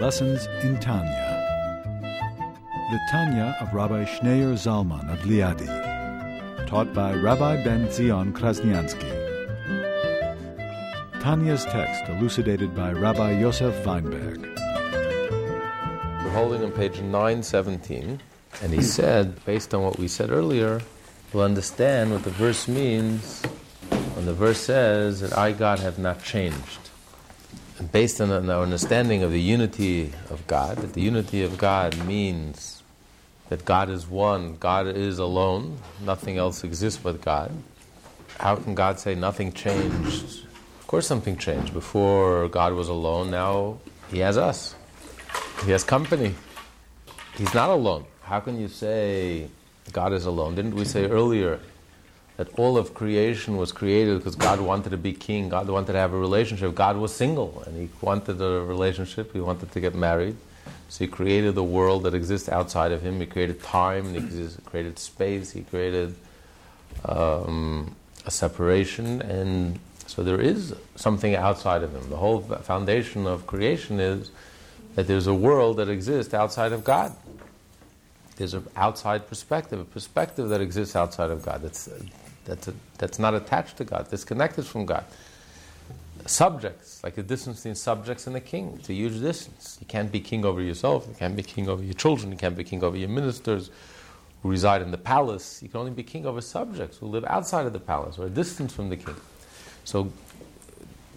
Lessons in Tanya. The Tanya of Rabbi Schneur Zalman of Liadi, taught by Rabbi Ben Zion Krasniansky. Tanya's text elucidated by Rabbi Yosef Weinberg. We're holding on page 917, and he said, based on what we said earlier, we'll understand what the verse means when the verse says that I, God, have not changed. Based on our understanding of the unity of God, that the unity of God means that God is one, God is alone, nothing else exists but God. How can God say nothing changed? Of course, something changed. Before God was alone, now He has us. He has company. He's not alone. How can you say God is alone? Didn't we say earlier that all of creation was created because God wanted to be king, God wanted to have a relationship. God was single and He wanted a relationship, He wanted to get married. So He created the world that exists outside of Him. He created time, He created space, He created um, a separation, and so there is something outside of Him. The whole foundation of creation is that there's a world that exists outside of God. There's an outside perspective, a perspective that exists outside of God. That's that's, a, that's not attached to God, disconnected from God. Subjects, like the distance between subjects and the king, it's a huge distance. You can't be king over yourself, you can't be king over your children, you can't be king over your ministers who reside in the palace. You can only be king over subjects who live outside of the palace or a distance from the king. So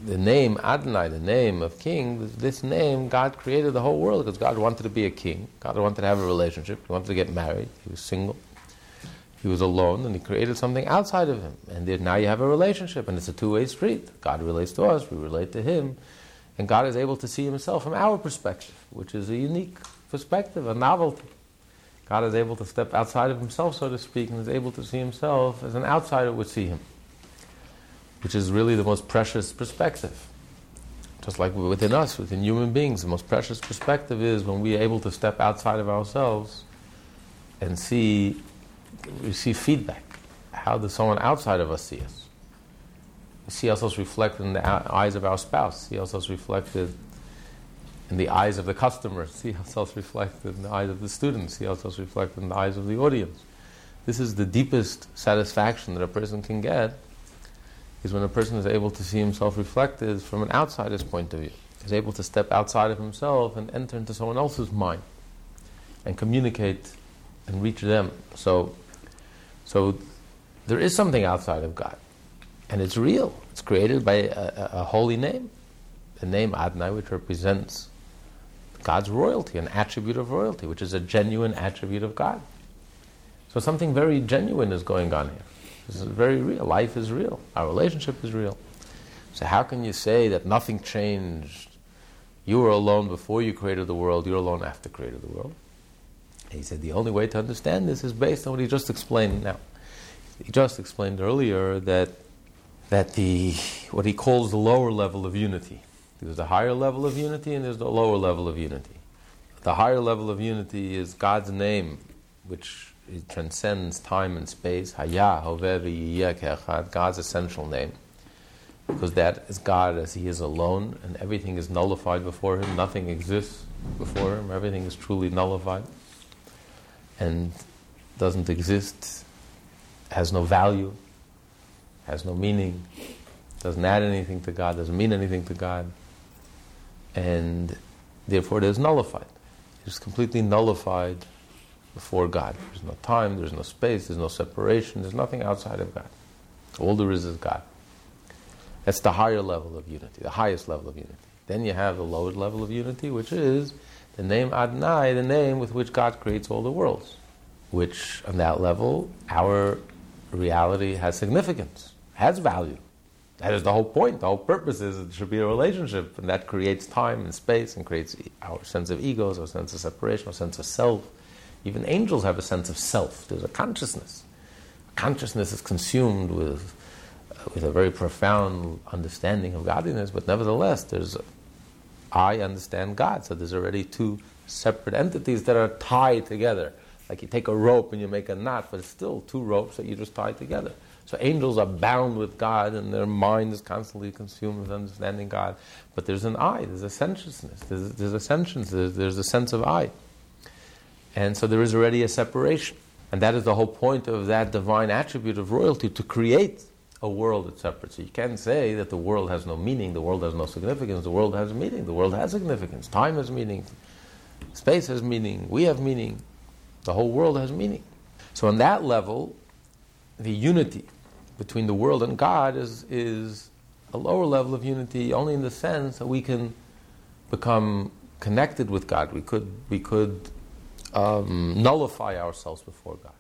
the name Adonai, the name of king, this name, God created the whole world because God wanted to be a king. God wanted to have a relationship. He wanted to get married. He was single. He was alone and he created something outside of him. And now you have a relationship and it's a two way street. God relates to us, we relate to him. And God is able to see himself from our perspective, which is a unique perspective, a novelty. God is able to step outside of himself, so to speak, and is able to see himself as an outsider would see him, which is really the most precious perspective. Just like within us, within human beings, the most precious perspective is when we are able to step outside of ourselves and see receive feedback. How does someone outside of us see us? We see ourselves reflected in the eyes of our spouse, see ourselves reflected in the eyes of the customer, see ourselves reflected in the eyes of the students, see ourselves reflected in the eyes of the audience. This is the deepest satisfaction that a person can get, is when a person is able to see himself reflected from an outsider's point of view. Is able to step outside of himself and enter into someone else's mind and communicate and reach them. So so there is something outside of God, and it's real. It's created by a, a, holy name, the name Adonai, which represents God's royalty, an attribute of royalty, which is a genuine attribute of God. So something very genuine is going on here. This is very real. Life is real. Our relationship is real. So how can you say that nothing changed? You were alone before you created the world. You're alone after created the world. He said the only way to understand this is based on what he just explained now. He just explained earlier that, that the, what he calls the lower level of unity. There's a higher level of unity and there's the lower level of unity. The higher level of unity is God's name, which transcends time and space. Havaya, God's essential name. Because that is God as He is alone and everything is nullified before Him. Nothing exists before Him. Everything is truly nullified and doesn't exist, has no value, has no meaning, doesn't add anything to God, doesn't mean anything to God, and therefore it is nullified. It's completely nullified before God. There's no time, there's no space, there's no separation, there's nothing outside of God. All there is is God. That's the higher level of unity, the highest level of unity. Then you have the lower level of unity, which is the name Adonai, the name with which God creates all the worlds, which on that level, our reality has significance, has value. That is the whole point. The whole purpose is it should be a relationship, and that creates time and space and creates our sense of egos, our sense of separation, our sense of self. Even angels have a sense of self. There's a consciousness. Consciousness is consumed with, uh, with a very profound understanding of godliness, but nevertheless, there's I understand God. So there's already two separate entities that are tied together. Like you take a rope and you make a knot, but it's still two ropes that you just tie together. So angels are bound with God and their mind is constantly consumed with understanding God. But there's an I, there's a sensuousness, there's, there's a sentience, there's, there's a sense of I. And so there is already a separation. And that is the whole point of that divine attribute of royalty to create a world that's separate. So you can't say that the world has no meaning, the world has no significance, the world has meaning, the world has significance, time has meaning, space has meaning, we have meaning, the whole world has meaning. So on that level, the unity between the world and God is, is a lower level of unity only in the sense that we can become connected with God. We could, we could um, nullify ourselves before God.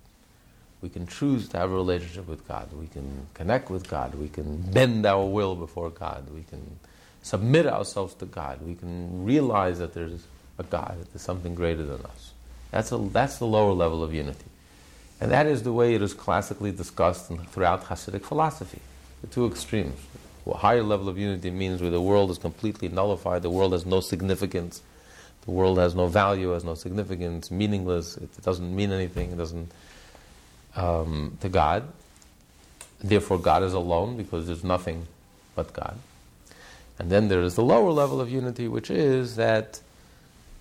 We can choose to have a relationship with God. We can connect with God. We can bend our will before God. We can submit ourselves to God. We can realize that there's a God, that there's something greater than us. That's, a, that's the lower level of unity. And that is the way it is classically discussed throughout Hasidic philosophy. The two extremes. A higher level of unity means where the world is completely nullified, the world has no significance, the world has no value, has no significance, meaningless, it doesn't mean anything, it doesn't um, to God. Therefore, God is alone because there's nothing but God. And then there is the lower level of unity, which is that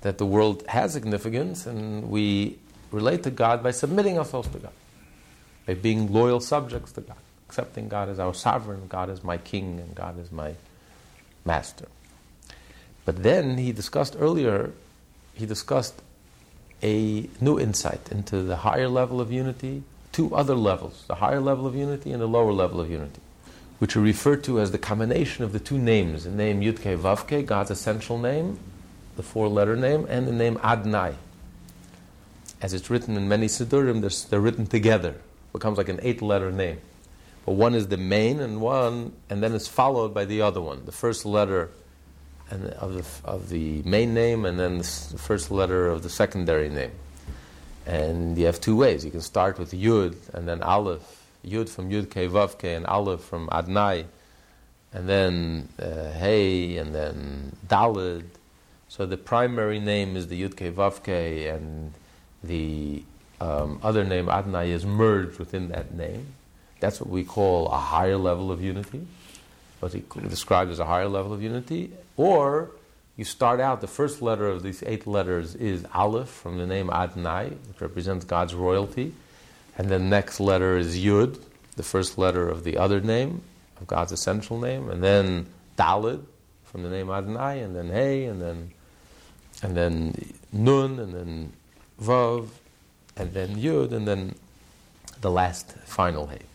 that the world has significance, and we relate to God by submitting ourselves to God, by being loyal subjects to God, accepting God as our sovereign, God as my king, and God as my master. But then he discussed earlier, he discussed a new insight into the higher level of unity, two other levels, the higher level of unity and the lower level of unity, which are referred to as the combination of the two names, the name Yudke Vavke, God's essential name, the four letter name, and the name Adnai, as it's written in many Siddurim, they're, they're written together. It becomes like an eight letter name. But one is the main, and one, and then it's followed by the other one. The first letter of the, of the main name, and then the first letter of the secondary name. And you have two ways. You can start with Yud, and then Aleph. Yud from Yud Ke Vav Ke, and Aleph from Adnai. And then uh, Hey, and then Dalid. So the primary name is the Yud Ke Vav Ke, and the um, other name Adnai is merged within that name. That's what we call a higher level of unity, what he described as a higher level of unity. Or you start out, the first letter of these eight letters is Aleph from the name Adonai, which represents God's royalty. And the next letter is Yud, the first letter of the other name, of God's essential name. And then Dalid from the name Adonai, and then Hey, and then, and then Nun, and then Vav, and then Yud, and then the last final Hey.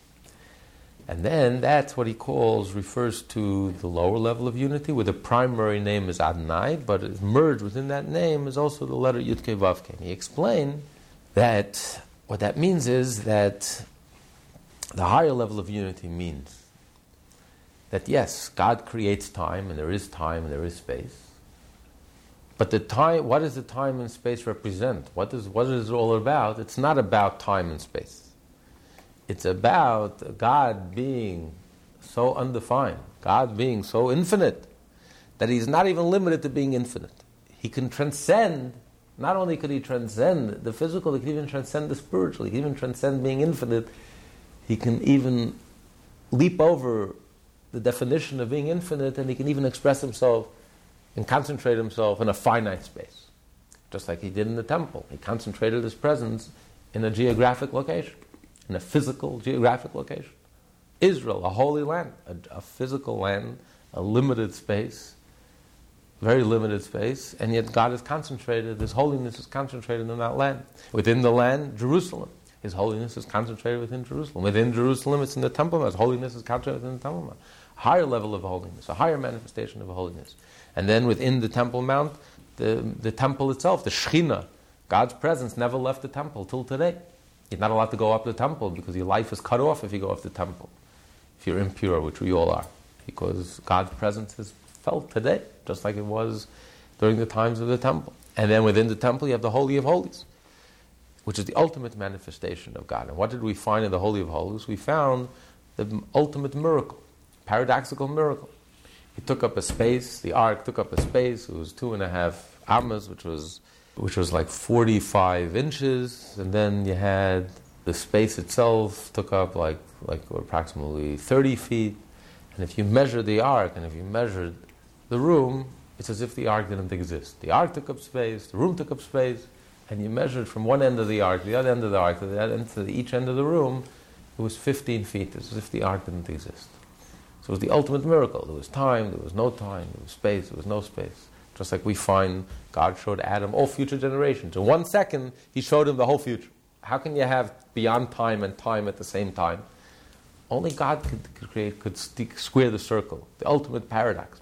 And then that's what he calls, refers to the lower level of unity, where the primary name is Adonai, but merged within that name is also the letter Yudke Vavke. He explained that what that means is that the higher level of unity means that yes, God creates time, and there is time, and there is space. But the time, what does the time and space represent? What is, what is it all about? It's not about time and space. It's about God being so undefined, God being so infinite, that He's not even limited to being infinite. He can transcend, not only could He transcend the physical, He can even transcend the spiritual, He can even transcend being infinite. He can even leap over the definition of being infinite, and He can even express Himself and concentrate himself in a finite space, just like he did in the temple. He concentrated his presence in a geographic location, in a physical geographic location. Israel, a holy land, a, a physical land, a limited space, very limited space, and yet God is concentrated, His holiness is concentrated in that land. Within the land, Jerusalem. His holiness is concentrated within Jerusalem. Within Jerusalem, it's in the Temple His holiness is concentrated within the Temple Mount. Higher level of holiness, a higher manifestation of holiness. And then within the Temple Mount, the, the temple itself, the Shekhinah, God's presence never left the temple till today. You're not allowed to go up the temple because your life is cut off if you go up the temple, if you're impure, which we all are, because God's presence is felt today, just like it was during the times of the temple. And then within the temple, you have the Holy of Holies, which is the ultimate manifestation of God. And what did we find in the Holy of Holies? We found the ultimate miracle, paradoxical miracle. He took up a space. The ark took up a space. It was two and a half amas, which was which was like 45 inches, and then you had The space itself took up like, like approximately 30 feet. And if you measure the ark and if you measured the room, it's as if the ark didn't exist. The ark took up space, the room took up space, and you measured from one end of the to the other end of the ark to the end to each end of the room, it was 15 feet. It's as if the ark didn't exist. So it was the ultimate miracle. There was time, there was no time, there was space, there was no space. Just like we find God showed Adam all future generations. In one second, he showed him the whole future. How can you have beyond time and time at the same time? Only God could, could create, could square the circle, the ultimate paradox.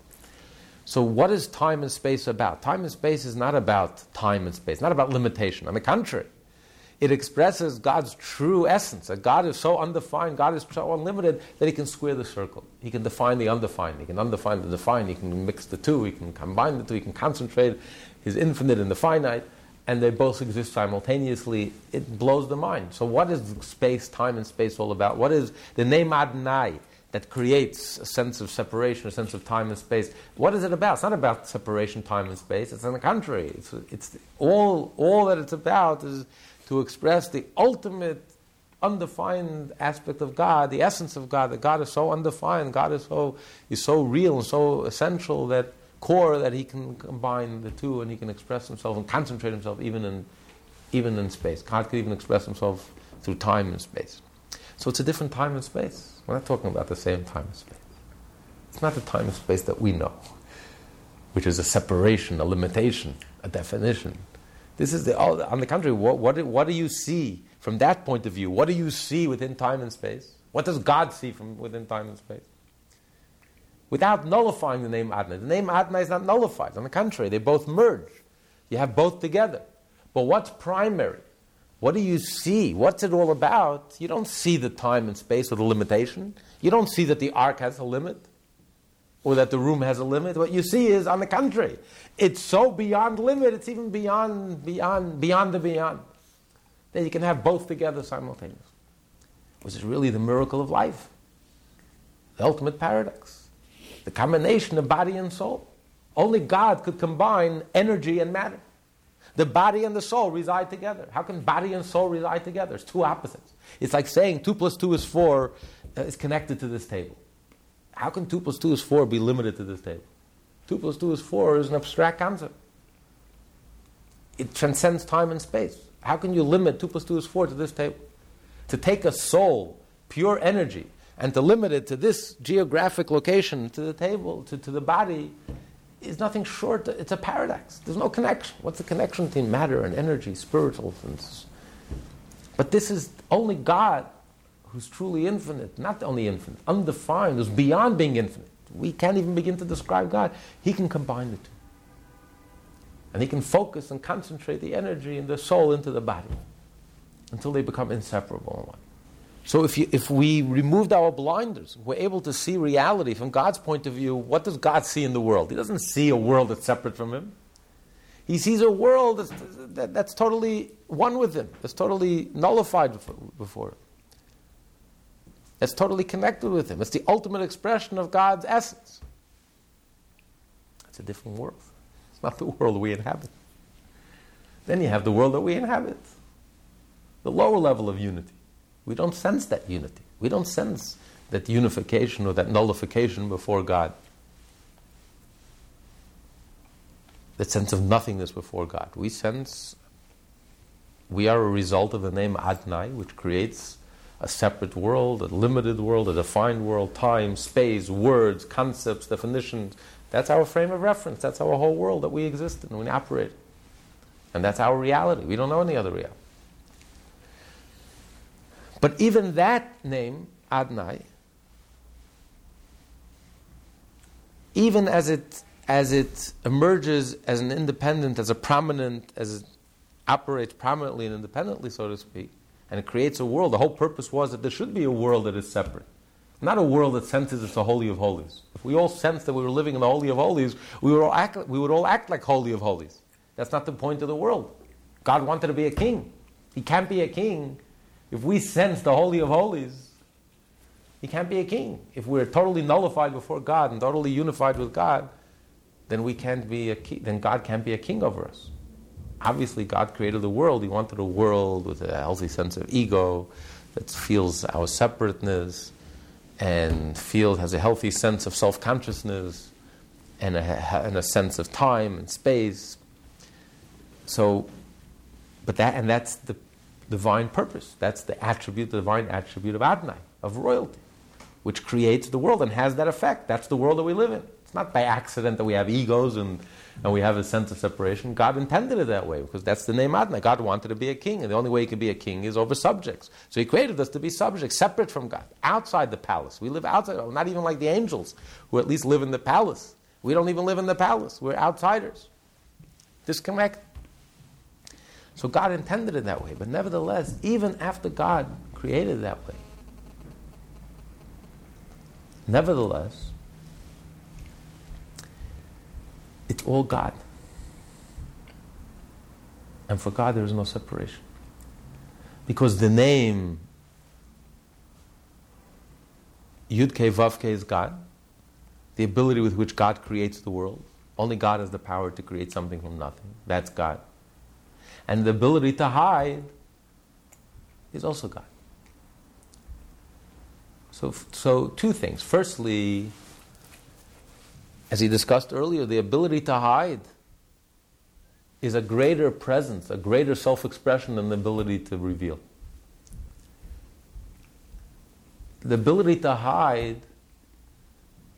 So, what is time and space about? Time and space is not about time and space, not about limitation. On the contrary, it expresses God's true essence. That God is so undefined, God is so unlimited that He can square the circle. He can define the undefined. He can undefine the defined. He can mix the two. He can combine the two. He can concentrate His infinite and the finite, and they both exist simultaneously. It blows the mind. So, what is space, time, and space all about? What is the name Adonai? that creates a sense of separation, a sense of time and space. What is it about? It's not about separation, time and space. It's on the contrary. It's, it's all, all that it's about is to express the ultimate undefined aspect of God, the essence of God, that God is so undefined, God is so, is so real and so essential that core that he can combine the two and he can express himself and concentrate himself even in, even in space. God could even express himself through time and space. So it's a different time and space. We're not talking about the same time and space. It's not the time and space that we know, which is a separation, a limitation, a definition. This is the, on the contrary, what, what, what do you see from that point of view? What do you see within time and space? What does God see from within time and space? Without nullifying the name Adonai. The name Adonai is not nullified. On the contrary, they both merge. You have both together. But what's primary? What do you see? What's it all about? You don't see the time and space or the limitation. You don't see that the ark has a limit or that the room has a limit. What you see is, on the contrary, it's so beyond limit, it's even beyond, beyond, beyond the beyond, that you can have both together simultaneously. Which is really the miracle of life, the ultimate paradox, the combination of body and soul. Only God could combine energy and matter. The body and the soul reside together. How can body and soul reside together? It's two opposites. It's like saying 2 plus 2 is 4 uh, is connected to this table. How can 2 plus 2 is 4 be limited to this table? 2 plus 2 is 4 is an abstract concept. It transcends time and space. How can you limit 2 plus 2 is 4 to this table? To take a soul, pure energy, and to limit it to this geographic location, to the table, to, to the body, is nothing short. It's a paradox. There's no connection. What's the connection between matter and energy, spiritual things? But this is only God who's truly infinite, not only infinite, undefined, who's beyond being infinite. We can't even begin to describe God. He can combine the two. And He can focus and concentrate the energy and the soul into the body until they become inseparable. So if, you, if we removed our blinders, we're able to see reality from God's point of view. What does God see in the world? He doesn't see a world that's separate from Him. He sees a world that's, that, that's totally one with Him, that's totally nullified before Him. That's totally connected with Him. It's the ultimate expression of God's essence. It's a different world. It's not the world we inhabit. Then you have the world that we inhabit, the lower level of unity. We don't sense that unity. We don't sense that unification or that nullification before God. That sense of nothingness before God. We sense we are a result of the name Adnai, which creates a separate world, a limited world, a defined world, time, space, words, concepts, definitions. That's our frame of reference. That's our whole world that we exist in, we operate. And that's our reality. We don't know any other reality. But even that name, Adonai, even as it, as it emerges as an independent, as a prominent, as it operates prominently and independently, so to speak, and it creates a world. The whole purpose was that there should be a world that is separate. Not a world that senses it's a Holy of Holies. If we all sensed that we were living in the Holy of Holies, we would all act, we would all act like Holy of Holies. That's not the point of the world. God wanted to be a king. He can't be a king if we sense the Holy of Holies. He can't be a king. If we're totally nullified before God and totally unified with God, then we can't be a king, then God can't be a king over us. Obviously, God created the world. He wanted a world with a healthy sense of ego that feels our separateness and feels has a healthy sense of self consciousness and a, and a sense of time and space. So, but that and that's the divine purpose. That's the attribute, the divine attribute of Adonai, of royalty, which creates the world and has that effect. That's the world that we live in. It's not by accident that we have egos and and we have a sense of separation. God intended it that way because that's the name Adonai. God wanted to be a king, and the only way he can be a king is over subjects. So he created us to be subjects, separate from God, outside the palace. We live outside, oh, not even like the angels, who at least live in the palace. We don't even live in the palace. We're outsiders, disconnected. So God intended it that way. But nevertheless, even after God created it that way, nevertheless, It's all God. And for God, there is no separation. Because the name Yud Ke Vav Ke is God, the ability with which God creates the world. Only God has the power to create something from nothing. That's God. And the ability to hide is also God. So, so two things. Firstly, as he discussed earlier, the ability to hide is a greater presence, a greater self expression than the ability to reveal. The ability to hide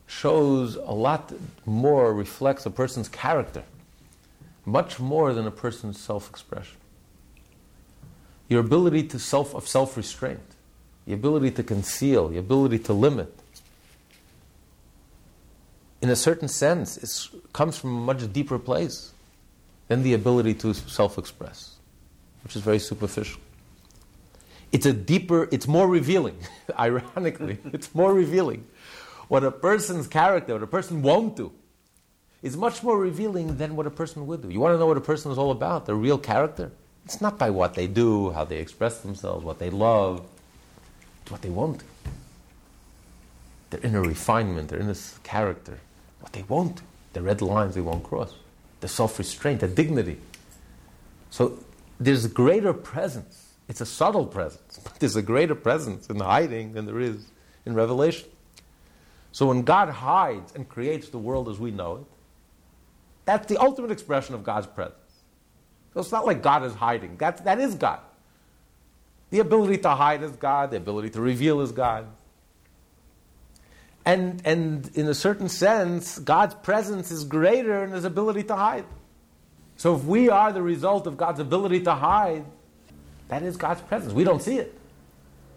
shows a lot more, reflects a person's character, much more than a person's self expression. Your ability to self, of self restraint, the ability to conceal, the ability to limit, in a certain sense, it comes from a much deeper place than the ability to self express, which is very superficial. It's a deeper, it's more revealing, ironically, it's more revealing. What a person's character, what a person won't do, is much more revealing than what a person would do. You want to know what a person is all about, their real character? It's not by what they do, how they express themselves, what they love, it's what they won't do. Their inner refinement, their inner character, what they won't, the red lines they won't cross, the self restraint, the dignity. So there's a greater presence. It's a subtle presence, but there's a greater presence in the hiding than there is in revelation. So when God hides and creates the world as we know it, that's the ultimate expression of God's presence. So it's not like God is hiding. That's, that is God. The ability to hide is God, the ability to reveal is God. And, and in a certain sense, God's presence is greater in his ability to hide. So if we are the result of God's ability to hide, that is God's presence. We don't see it.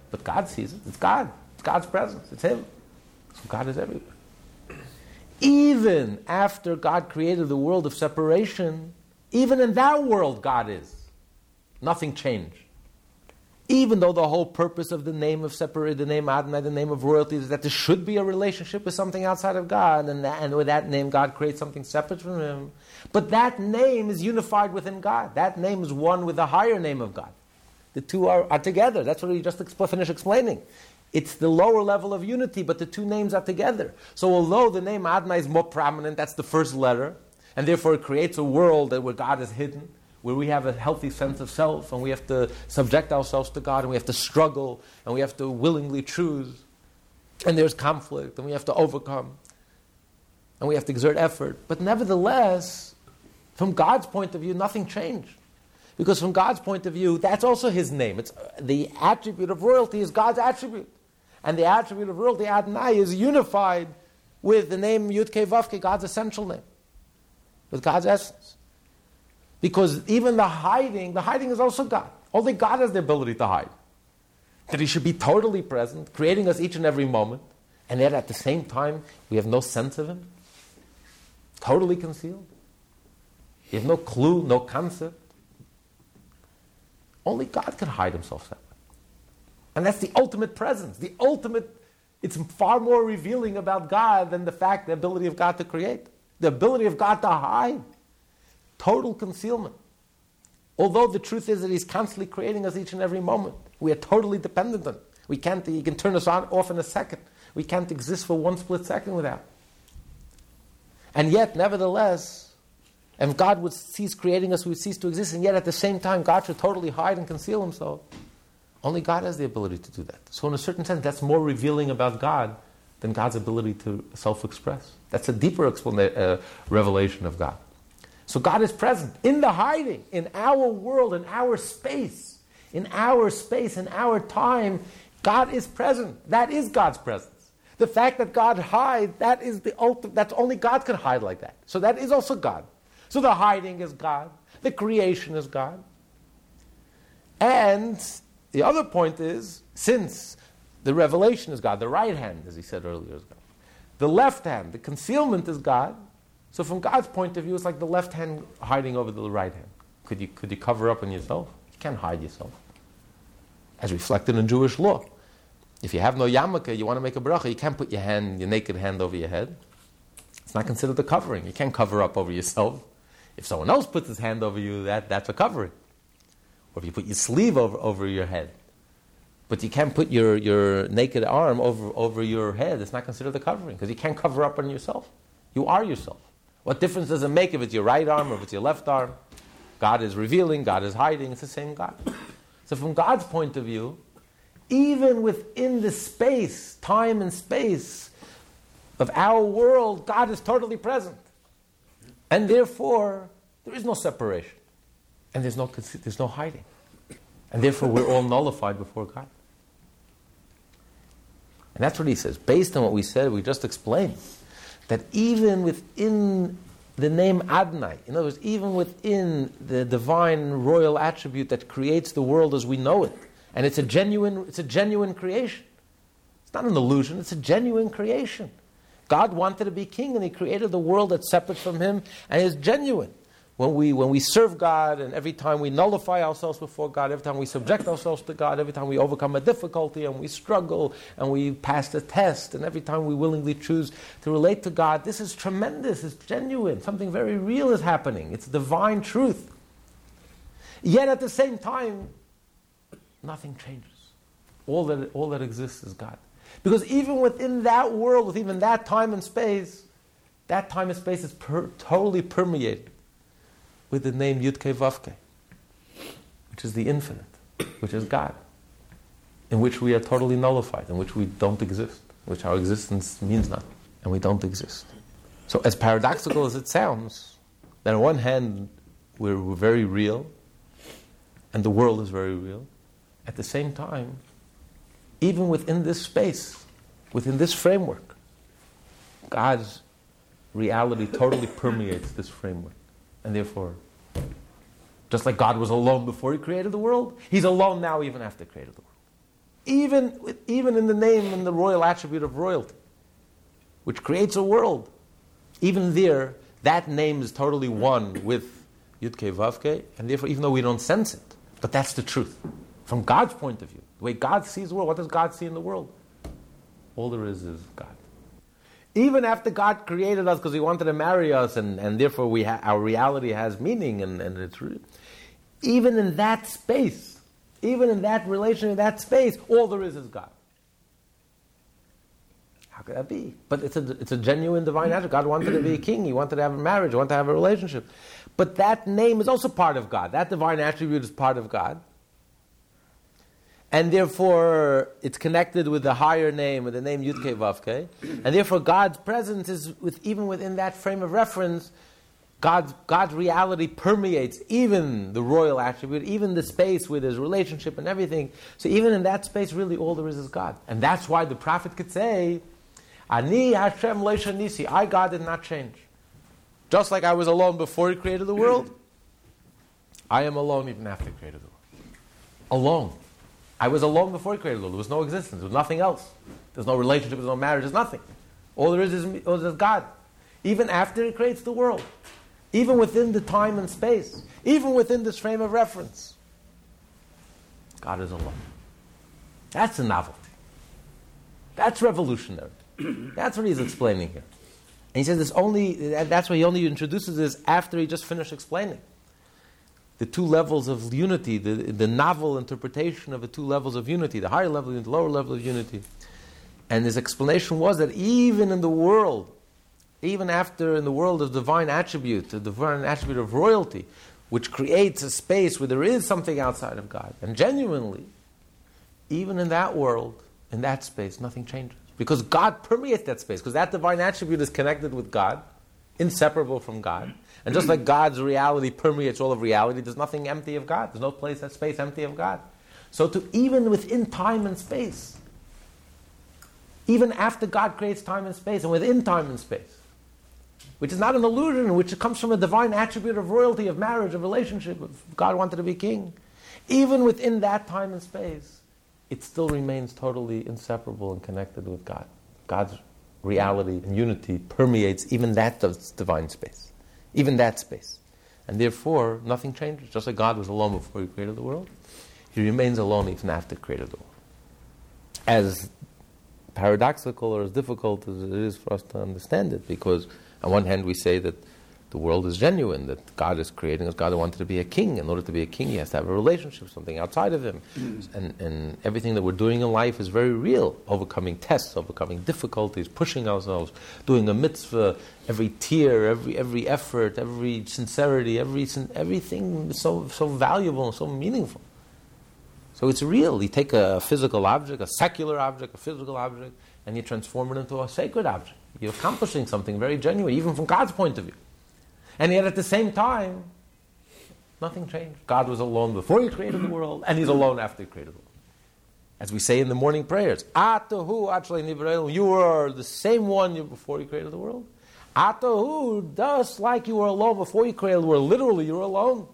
But God sees it. It's God. It's God's presence. It's Him. So God is everywhere. Even after God created the world of separation, even in that world, God is. Nothing changed. Even though the whole purpose of the name of separate, the name Adonai, the name of royalty, is that there should be a relationship with something outside of God, and, that, and with that name, God creates something separate from Him. But that name is unified within God. That name is one with the higher name of God. The two are, are together. That's what we just expl- finished explaining. It's the lower level of unity, but the two names are together. So although the name Adonai is more prominent, that's the first letter, and therefore it creates a world where God is hidden where we have a healthy sense of self and we have to subject ourselves to God and we have to struggle and we have to willingly choose. And there's conflict and we have to overcome and we have to exert effort. But nevertheless, from God's point of view, nothing changed. Because from God's point of view, that's also His name. It's, the attribute of royalty is God's attribute. And the attribute of royalty, Adonai, is unified with the name Yud Ke Vav God's essential name, with God's essence. Because even the hiding, the hiding is also God. Only God has the ability to hide. That He should be totally present, creating us each and every moment, and yet at the same time, we have no sense of Him. Totally concealed. You have no clue, no concept. Only God can hide Himself that. And that's the ultimate presence, the ultimate, it's far more revealing about God than the fact, the ability of God to create, the ability of God to hide. Total concealment. Although the truth is that He's constantly creating us each and every moment. We are totally dependent on We can't, He can turn us on, off in a second. We can't exist for one split second without. And yet, nevertheless, if God would cease creating us, we would cease to exist, and yet at the same time, God should totally hide and conceal himself. Only God has the ability to do that. So, in a certain sense, that's more revealing about God than God's ability to self express. That's a deeper uh, revelation of God. So, God is present in the hiding, in our world, in our space, in our space, in our time. God is present. That is God's presence. The fact that God hides, that is the ultimate, that's only God can hide like that. So, that is also God. So, the hiding is God, the creation is God. And the other point is, since the revelation is God, the right hand, as he said earlier, is God. The left hand, the concealment is God. So from God's point of view, it's like the left hand hiding over the right hand. Could you, could you cover up on yourself? You can't hide yourself. As reflected in Jewish law. If you have no yarmulke, you want to make a bracha, you can't put your hand, your naked hand over your head. It's not considered a covering. You can't cover up over yourself. If someone else puts his hand over you, that, that's a covering or if you put your sleeve over, over your head. But you can't put your, your naked arm over, over your head. It's not considered a covering because you can't cover up on yourself. You are yourself. What difference does it make if it's your right arm or if it's your left arm? God is revealing, God is hiding. It's the same God. So, from God's point of view, even within the space, time and space of our world, God is totally present. And therefore, there is no separation and there's no, there's no hiding. And therefore, we're all nullified before God. And that's what he says. Based on what we said, we just explained that even within the name Adonai, in other words, even within the divine royal attribute that creates the world as we know it, and it's a genuine, it's a genuine creation. It's not an illusion, it's a genuine creation. God wanted to be king, and he created the world that's separate from him and is genuine when we, when we serve God and every time we nullify ourselves before God, every time we subject ourselves to God, every time we overcome a difficulty and we struggle and we pass the test, and every time we willingly choose to relate to God, this is tremendous, it's genuine, something very real is happening, it's divine truth. Yet at the same time, nothing changes. All that, all that exists is God. Because even within that world, with even that time and space, that time and space is per- totally permeated with the name Yudke Vavke, which is the infinite, which is God, in which we are totally nullified, in which we don't exist, which our existence means nothing, and we don't exist. So, as paradoxical as it sounds, that on one hand we're, we're very real, and the world is very real, at the same time, even within this space, within this framework, God's reality totally permeates this framework. And therefore, just like God was alone before He created the world, He's alone now even after He created the world. Even, even in the name and the royal attribute of royalty, which creates a world, even there, that name is totally one with Yudke Vavke, and therefore, even though we don't sense it, but that's the truth. From God's point of view, the way God sees the world, what does God see in the world? All there is is God. Even after God created us because He wanted to marry us, and, and therefore we ha- our reality has meaning, and, and it's re- even in that space, even in that relation, in that space, all there is is God. How could that be? But it's a, it's a genuine divine attribute. God wanted to be a king. He wanted to have a marriage. He wanted to have a relationship. But that name is also part of God. That divine attribute is part of God and therefore it's connected with the higher name, with the name Yudke Vavke, and therefore God's presence is with, even within that frame of reference. God's, God's reality permeates even the royal attribute, even the space with his relationship and everything. So even in that space, really all there is is God. And that's why the prophet could say, Ani Hashem Nisi, I God did not change. Just like I was alone before he created the world, I am alone even after he created the world. Alone. I was alone before he created the world. There was no existence. There was nothing else. There's no relationship. There's no marriage. There's nothing. All there is is, is God. Even after he creates the world. Even within the time and space. Even within this frame of reference. God is alone. That's a novelty. That's revolutionary. that's what he's explaining here. And he says this only, that's why he only introduces this after he just finished explaining the two levels of unity, the, the novel interpretation of the two levels of unity, the higher level and the lower level of unity. And his explanation was that even in the world even after in the world of divine attribute, the divine attribute of royalty, which creates a space where there is something outside of God, and genuinely, even in that world, in that space, nothing changes. Because God permeates that space, because that divine attribute is connected with God, inseparable from God. And just like God's reality permeates all of reality, there's nothing empty of God. There's no place, that space empty of God. So to even within time and space, even after God creates time and space, and within time and space, which is not an illusion, which comes from a divine attribute of royalty, of marriage, of relationship, of God wanted to be king, even within that time and space, it still remains totally inseparable and connected with God. God's reality and unity permeates even that divine space, even that space. And therefore, nothing changes. Just like God was alone before He created the world, He remains alone even after He created the world. As paradoxical or as difficult as it is for us to understand it, because on one hand we say that the world is genuine, that God is creating us. God wanted to be a king. In order to be a king, he has to have a relationship, something outside of him. Mm. And, and everything that we're doing in life is very real overcoming tests, overcoming difficulties, pushing ourselves, doing a mitzvah, every tear, every, every effort, every sincerity, every, everything is so, so valuable and so meaningful. So it's real. You take a physical object, a secular object, a physical object, and you transform it into a sacred object. You're accomplishing something very genuine, even from God's point of view. And yet at the same time, nothing changed. God was alone before He created the world, and He's alone after He created the world. As we say in the morning prayers, Atahu actually you were the same one before you created the world. Atahu, just like you were alone before you created the world, literally you're alone.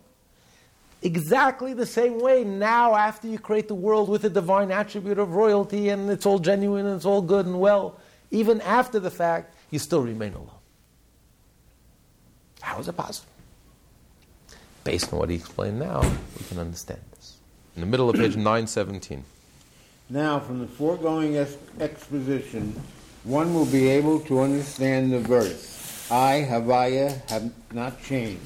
Exactly the same way now, after you create the world with a divine attribute of royalty and it's all genuine and it's all good and well, even after the fact, you still remain alone. How is it possible? Based on what he explained now, we can understand this. In the middle of page 917. Now, from the foregoing exposition, one will be able to understand the verse, I, Havaya, have not changed.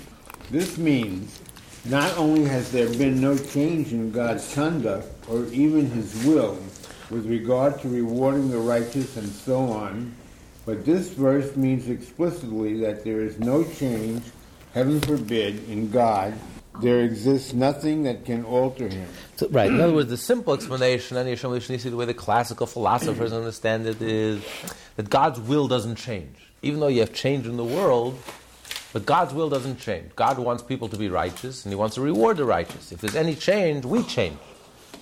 This means not only has there been no change in God's conduct or even his will with regard to rewarding the righteous and so on, but this verse means explicitly that there is no change, heaven forbid, in God. There exists nothing that can alter him. So, right. In other words, the simple explanation, and the way the classical philosophers understand it, is that God's will doesn't change. Even though you have change in the world, but God's will doesn't change. God wants people to be righteous, and He wants to reward the righteous. If there's any change, we change.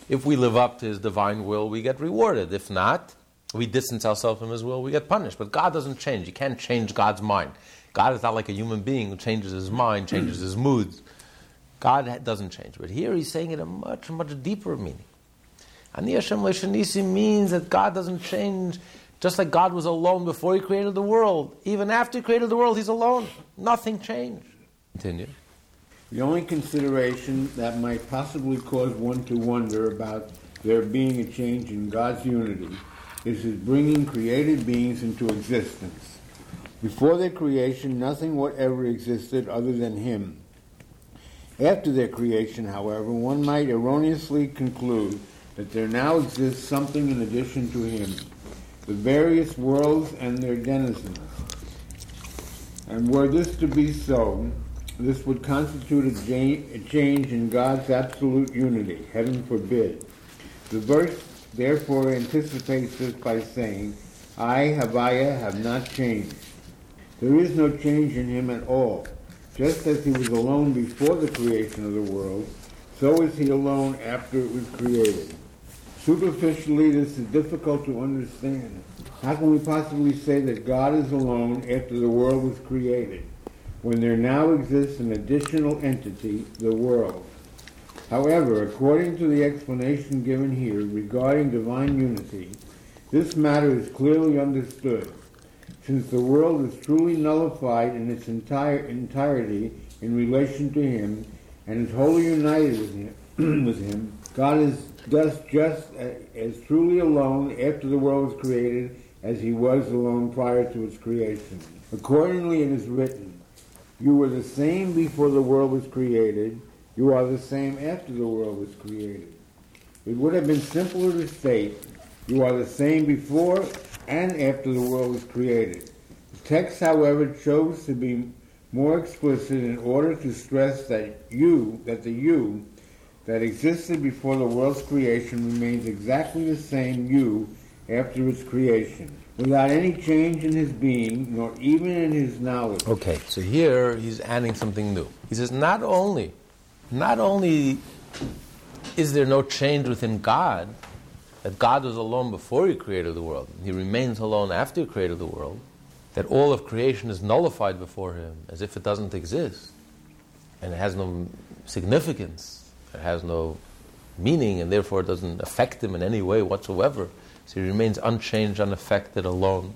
If we live up to His divine will, we get rewarded. If not, we distance ourselves from His will, we get punished. But God doesn't change. You can't change God's mind. God is not like a human being who changes his mind, changes his moods. God doesn't change. But here He's saying it a much, much deeper meaning. Ani Hashem Leshanisi means that God doesn't change just like God was alone before He created the world. Even after He created the world, He's alone. Nothing changed. Continue. The only consideration that might possibly cause one to wonder about there being a change in God's unity is his bringing created beings into existence. Before their creation, nothing whatever existed other than him. After their creation, however, one might erroneously conclude that there now exists something in addition to him, the various worlds and their denizens. And were this to be so, this would constitute a change in God's absolute unity. Heaven forbid. The verse therefore anticipates this by saying, I, Havaya, have not changed. There is no change in him at all. Just as he was alone before the creation of the world, so is he alone after it was created. Superficially, this is difficult to understand. How can we possibly say that God is alone after the world was created, when there now exists an additional entity, the world? However, according to the explanation given here regarding divine unity, this matter is clearly understood, since the world is truly nullified in its entire entirety in relation to Him and is wholly united with Him. with him. God is thus just as truly alone after the world was created as He was alone prior to its creation. Accordingly, it is written, "You were the same before the world was created." You are the same after the world was created. It would have been simpler to state, you are the same before and after the world was created. The text, however, chose to be more explicit in order to stress that you, that the you that existed before the world's creation remains exactly the same you after its creation, without any change in his being, nor even in his knowledge. Okay, so here he's adding something new. He says, not only, not only is there no change within God, that God was alone before he created the world, he remains alone after he created the world, that all of creation is nullified before him as if it doesn't exist, and it has no significance, it has no meaning, and therefore it doesn't affect him in any way whatsoever. So he remains unchanged, unaffected, alone.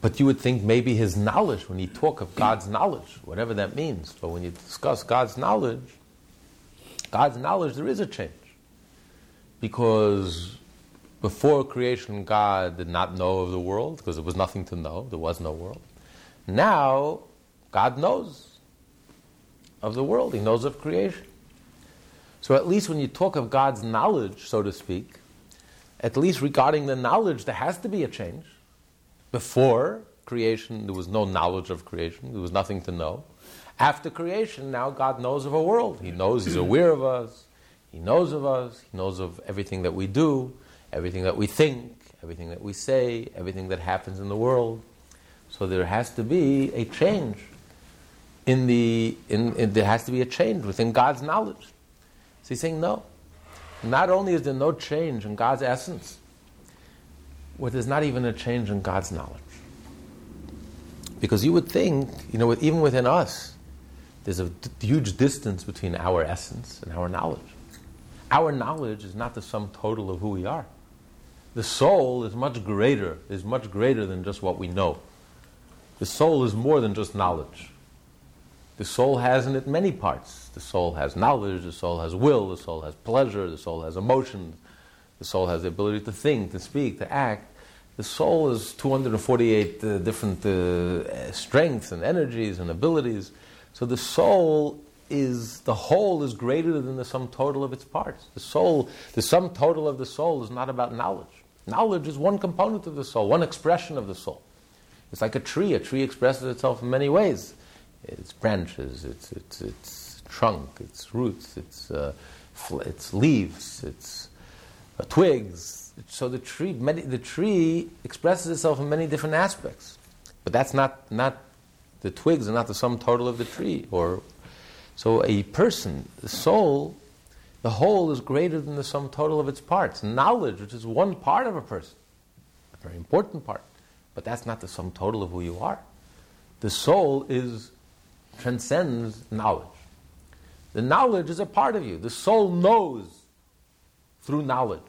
But you would think maybe his knowledge, when you talk of God's knowledge, whatever that means, but when you discuss God's knowledge, God's knowledge, there is a change. Because before creation, God did not know of the world because there was nothing to know, there was no world. Now, God knows of the world, He knows of creation. So, at least when you talk of God's knowledge, so to speak, at least regarding the knowledge, there has to be a change. Before creation, there was no knowledge of creation, there was nothing to know. After creation, now God knows of a world. He knows, He's aware of us, He knows of us, He knows of everything that we do, everything that we think, everything that we say, everything that happens in the world. So there has to be a change. In the, in, in, there has to be a change within God's knowledge. So he's saying, no. Not only is there no change in God's essence, but there's not even a change in God's knowledge. Because you would think, you know, even within us, there's a huge distance between our essence and our knowledge. Our knowledge is not the sum total of who we are. The soul is much greater, is much greater than just what we know. The soul is more than just knowledge. The soul has in it many parts. The soul has knowledge, the soul has will, the soul has pleasure, the soul has emotions, the soul has the ability to think, to speak, to act. The soul is 248 uh, different uh, strengths and energies and abilities. So the soul is, the whole is greater than the sum total of its parts. The soul, the sum total of the soul is not about knowledge. Knowledge is one component of the soul, one expression of the soul. It's like a tree. A tree expresses itself in many ways its branches, its, its, its trunk, its roots, its, uh, its leaves, its Uh, twigs. So the tree, many, the tree expresses itself in many different aspects. But that's not, not the twigs are not the sum total of the tree. Or, so a person, the soul, the whole is greater than the sum total of its parts. Knowledge, which is one part of a person, a very important part, but that's not the sum total of who you are. The soul is transcends knowledge. The knowledge is a part of you. The soul knows through knowledge.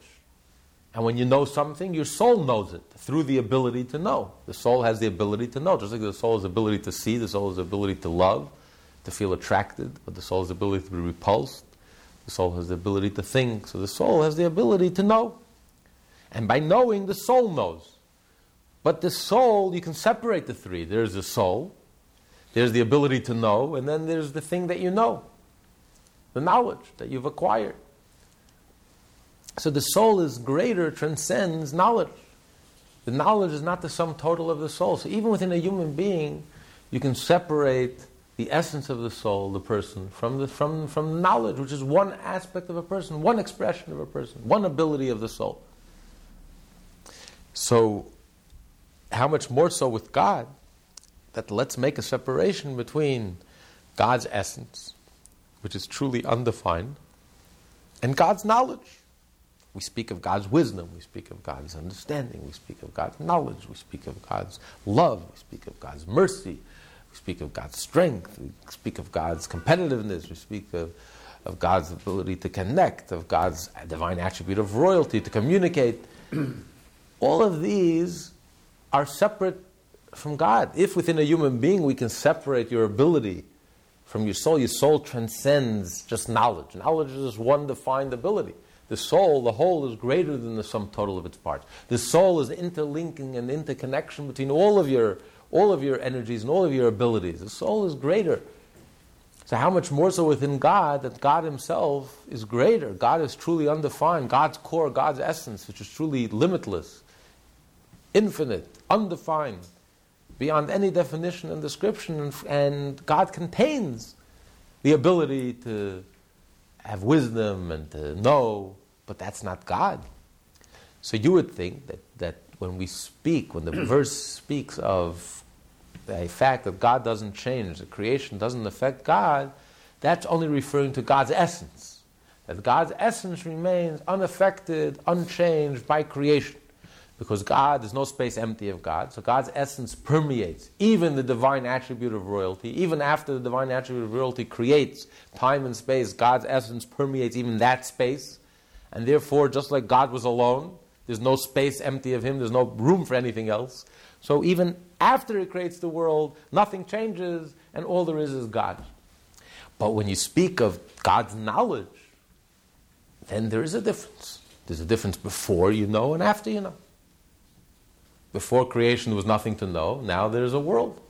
And when you know something, your soul knows it through the ability to know. The soul has the ability to know, just like the soul has the ability to see, the soul has the ability to love, to feel attracted, but the soul has the ability to be repulsed. The soul has the ability to think, so the soul has the ability to know. And by knowing, the soul knows. But the soul, you can separate the three. There's the soul, there's the ability to know, and then there's the thing that you know, the knowledge that you've acquired. So the soul is greater, transcends knowledge. The knowledge is not the sum total of the soul. So even within a human being, you can separate the essence of the soul, the person, from the from, from knowledge, which is one aspect of a person, one expression of a person, one ability of the soul. So, how much more so with God? that let's make a separation between God's essence, which is truly undefined, and God's knowledge. We speak of God's wisdom, we speak of God's understanding, we speak of God's knowledge, we speak of God's love, we speak of God's mercy, we speak of God's strength, we speak of God's competitiveness, we speak of, of God's ability to connect, of God's divine attribute of royalty, to communicate. All of these are separate from God. If within a human being we can separate your ability from your soul, your soul transcends just knowledge. Knowledge is just one defined ability. The soul, the whole, is greater than the sum total of its parts. The soul is interlinking and interconnection between all of your all of your energies and all of your abilities. The soul is greater. So how much more so within God that God Himself is greater? God is truly undefined. God's core, God's essence, which is truly limitless, infinite, undefined beyond any definition and description, and, and God contains the ability to have wisdom and to know, but that's not God. So you would think that, that when we speak, when the verse speaks of the fact that God doesn't change, the creation doesn't affect God, that's only referring to God's essence. That God's essence remains unaffected, unchanged by creation. Because God, there's no space empty of God, so God's essence permeates even the divine attribute of royalty. Even after the divine attribute of royalty creates time and space, God's essence permeates even that space. And therefore, just like God was alone, there's no space empty of Him, there's no room for anything else. So even after He creates the world, nothing changes, and all there is is God. But when you speak of God's knowledge, then there is a difference. There's a difference before you know and after you know. Before creation, there was nothing to know. Now there's a world.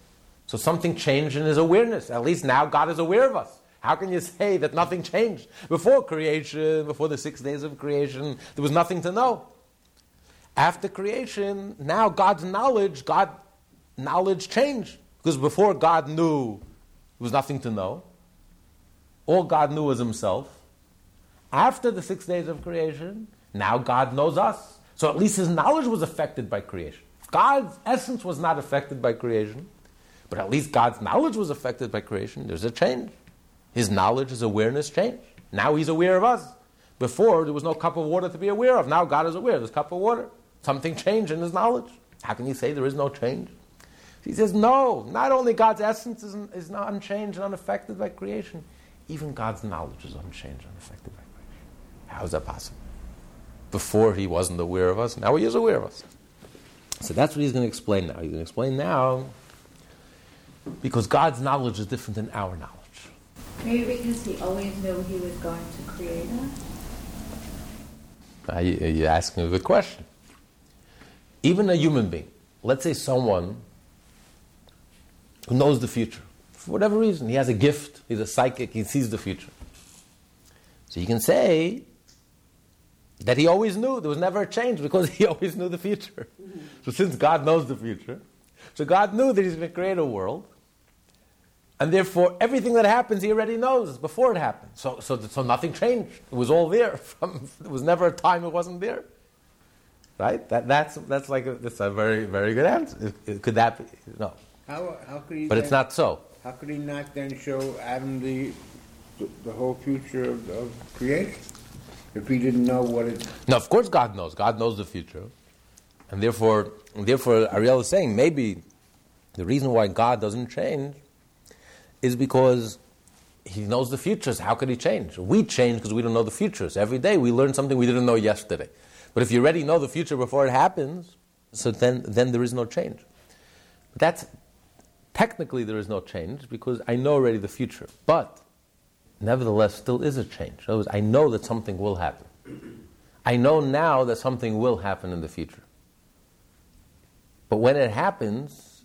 So something changed in his awareness. At least now God is aware of us. How can you say that nothing changed? Before creation, before the six days of creation, there was nothing to know. After creation, now God's knowledge, God knowledge changed. Because before God knew, there was nothing to know. All God knew was himself. After the six days of creation, now God knows us. So at least his knowledge was affected by creation. God's essence was not affected by creation, but at least God's knowledge was affected by creation. There's a change. His knowledge, his awareness changed. Now he's aware of us. Before, there was no cup of water to be aware of. Now God is aware. There's a cup of water. Something changed in his knowledge. How can you say there is no change? He says, no, not only God's essence is, is not unchanged and unaffected by creation, even God's knowledge is unchanged and unaffected by creation. How is that possible? Before he wasn't aware of us, now he is aware of us. So that's what he's going to explain now. He's going to explain now because God's knowledge is different than our knowledge. Maybe because he always knew he was going to create us? You're asking a good question even a human being, let's say someone who knows the future, for whatever reason, he has a gift, he's a psychic, he sees the future. So you can say that he always knew, there was never a change because he always knew the future. So since God knows the future, so God knew that he's going to create a world, and therefore everything that happens he already knows before it happened. So, so, so nothing changed. It was all there. From, there was never a time it wasn't there. Right? That, that's, that's like a, that's a very, very good answer. Could that be? No. How, how could he But it's not so. How could he not then show Adam the, the, the whole future of, of creation? If he didn't know what it, No, of course God knows. God knows the future. And therefore, and therefore Ariel is saying maybe the reason why God doesn't change is because he knows the futures. How could he change? We change because we don't know the futures. Every day we learn something we didn't know yesterday. But if you already know the future before it happens, so then, then there is no change. But that's technically there is no change because I know already the future. But nevertheless, still is a change. Words, I know that something will happen. I know now that something will happen in the future. But when it happens,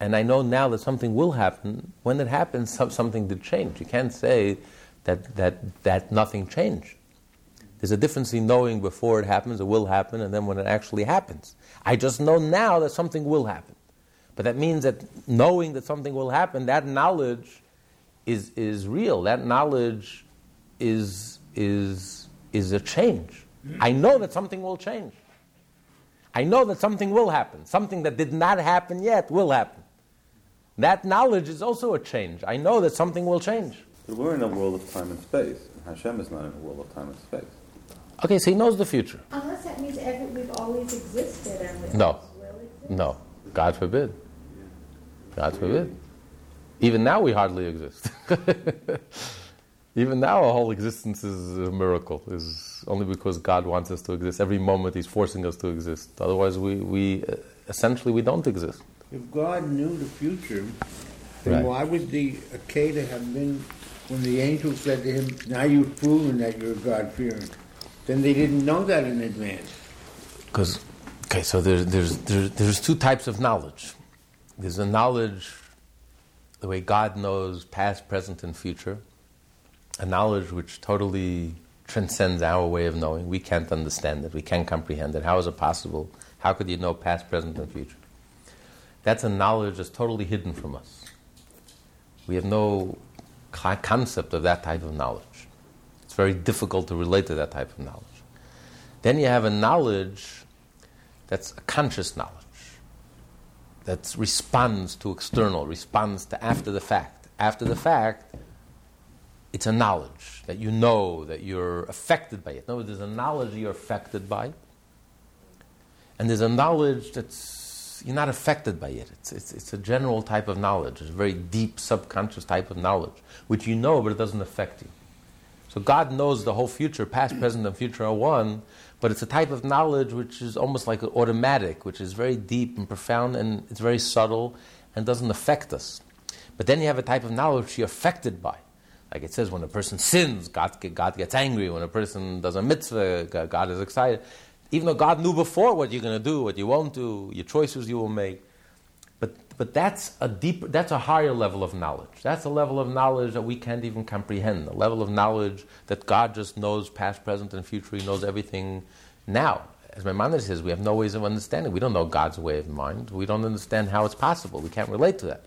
and I know now that something will happen, when it happens, some, something did change. You can't say that, that, that nothing changed. There's a difference in knowing before it happens, it will happen, and then when it actually happens. I just know now that something will happen. But that means that knowing that something will happen, that knowledge is, is real. That knowledge is, is, is a change. I know that something will change. I know that something will happen. Something that did not happen yet will happen. That knowledge is also a change. I know that something will change. But we're in a world of time and space. Hashem is not in a world of time and space. Okay, so he knows the future. Unless that means every, we've always existed and we No. always will exist. No. God forbid. God forbid. Even now we hardly exist. Even now our whole existence is a miracle. Is only because God wants us to exist. Every moment He's forcing us to exist. Otherwise, we, we uh, essentially we don't exist. if God knew the future, then Right. why would the Akeda have been, when the angel said to him, now you've proven that you're God-fearing, then they didn't know that in advance. Because, okay, so there's, there's, there's, there's two types of knowledge. There's a knowledge, the way God knows past, present, and future, a knowledge which totally transcends our way of knowing. We can't understand it, we can't comprehend it. How is it possible? How could you know past, present, and future? That's a knowledge that's totally hidden from us. We have no concept of that type of knowledge. It's very difficult to relate to that type of knowledge. Then you have a knowledge that's a conscious knowledge that responds to external, responds to after the fact. After the fact, it's a knowledge that you know that you're affected by it. No, there's a knowledge you're affected by, and there's a knowledge that's you're not affected by it. It's, it's, it's a general type of knowledge. It's a very deep subconscious type of knowledge, which you know, but it doesn't affect you. So God knows the whole future, past, present, and future are one, but it's a type of knowledge which is almost like automatic, which is very deep and profound, and it's very subtle and doesn't affect us. But then you have a type of knowledge which you're affected by. Like it says, when a person sins, God, God gets angry. When a person does a mitzvah, God is excited. Even though God knew before what you're going to do, what you won't do, your choices you will make. But, that's a deeper, that's a higher level of knowledge. That's a level of knowledge that we can't even comprehend. A level of knowledge that God just knows past, present, and future. He knows everything now. As my mother says, we have no ways of understanding. We don't know God's way of mind. We don't understand how it's possible. We can't relate to that.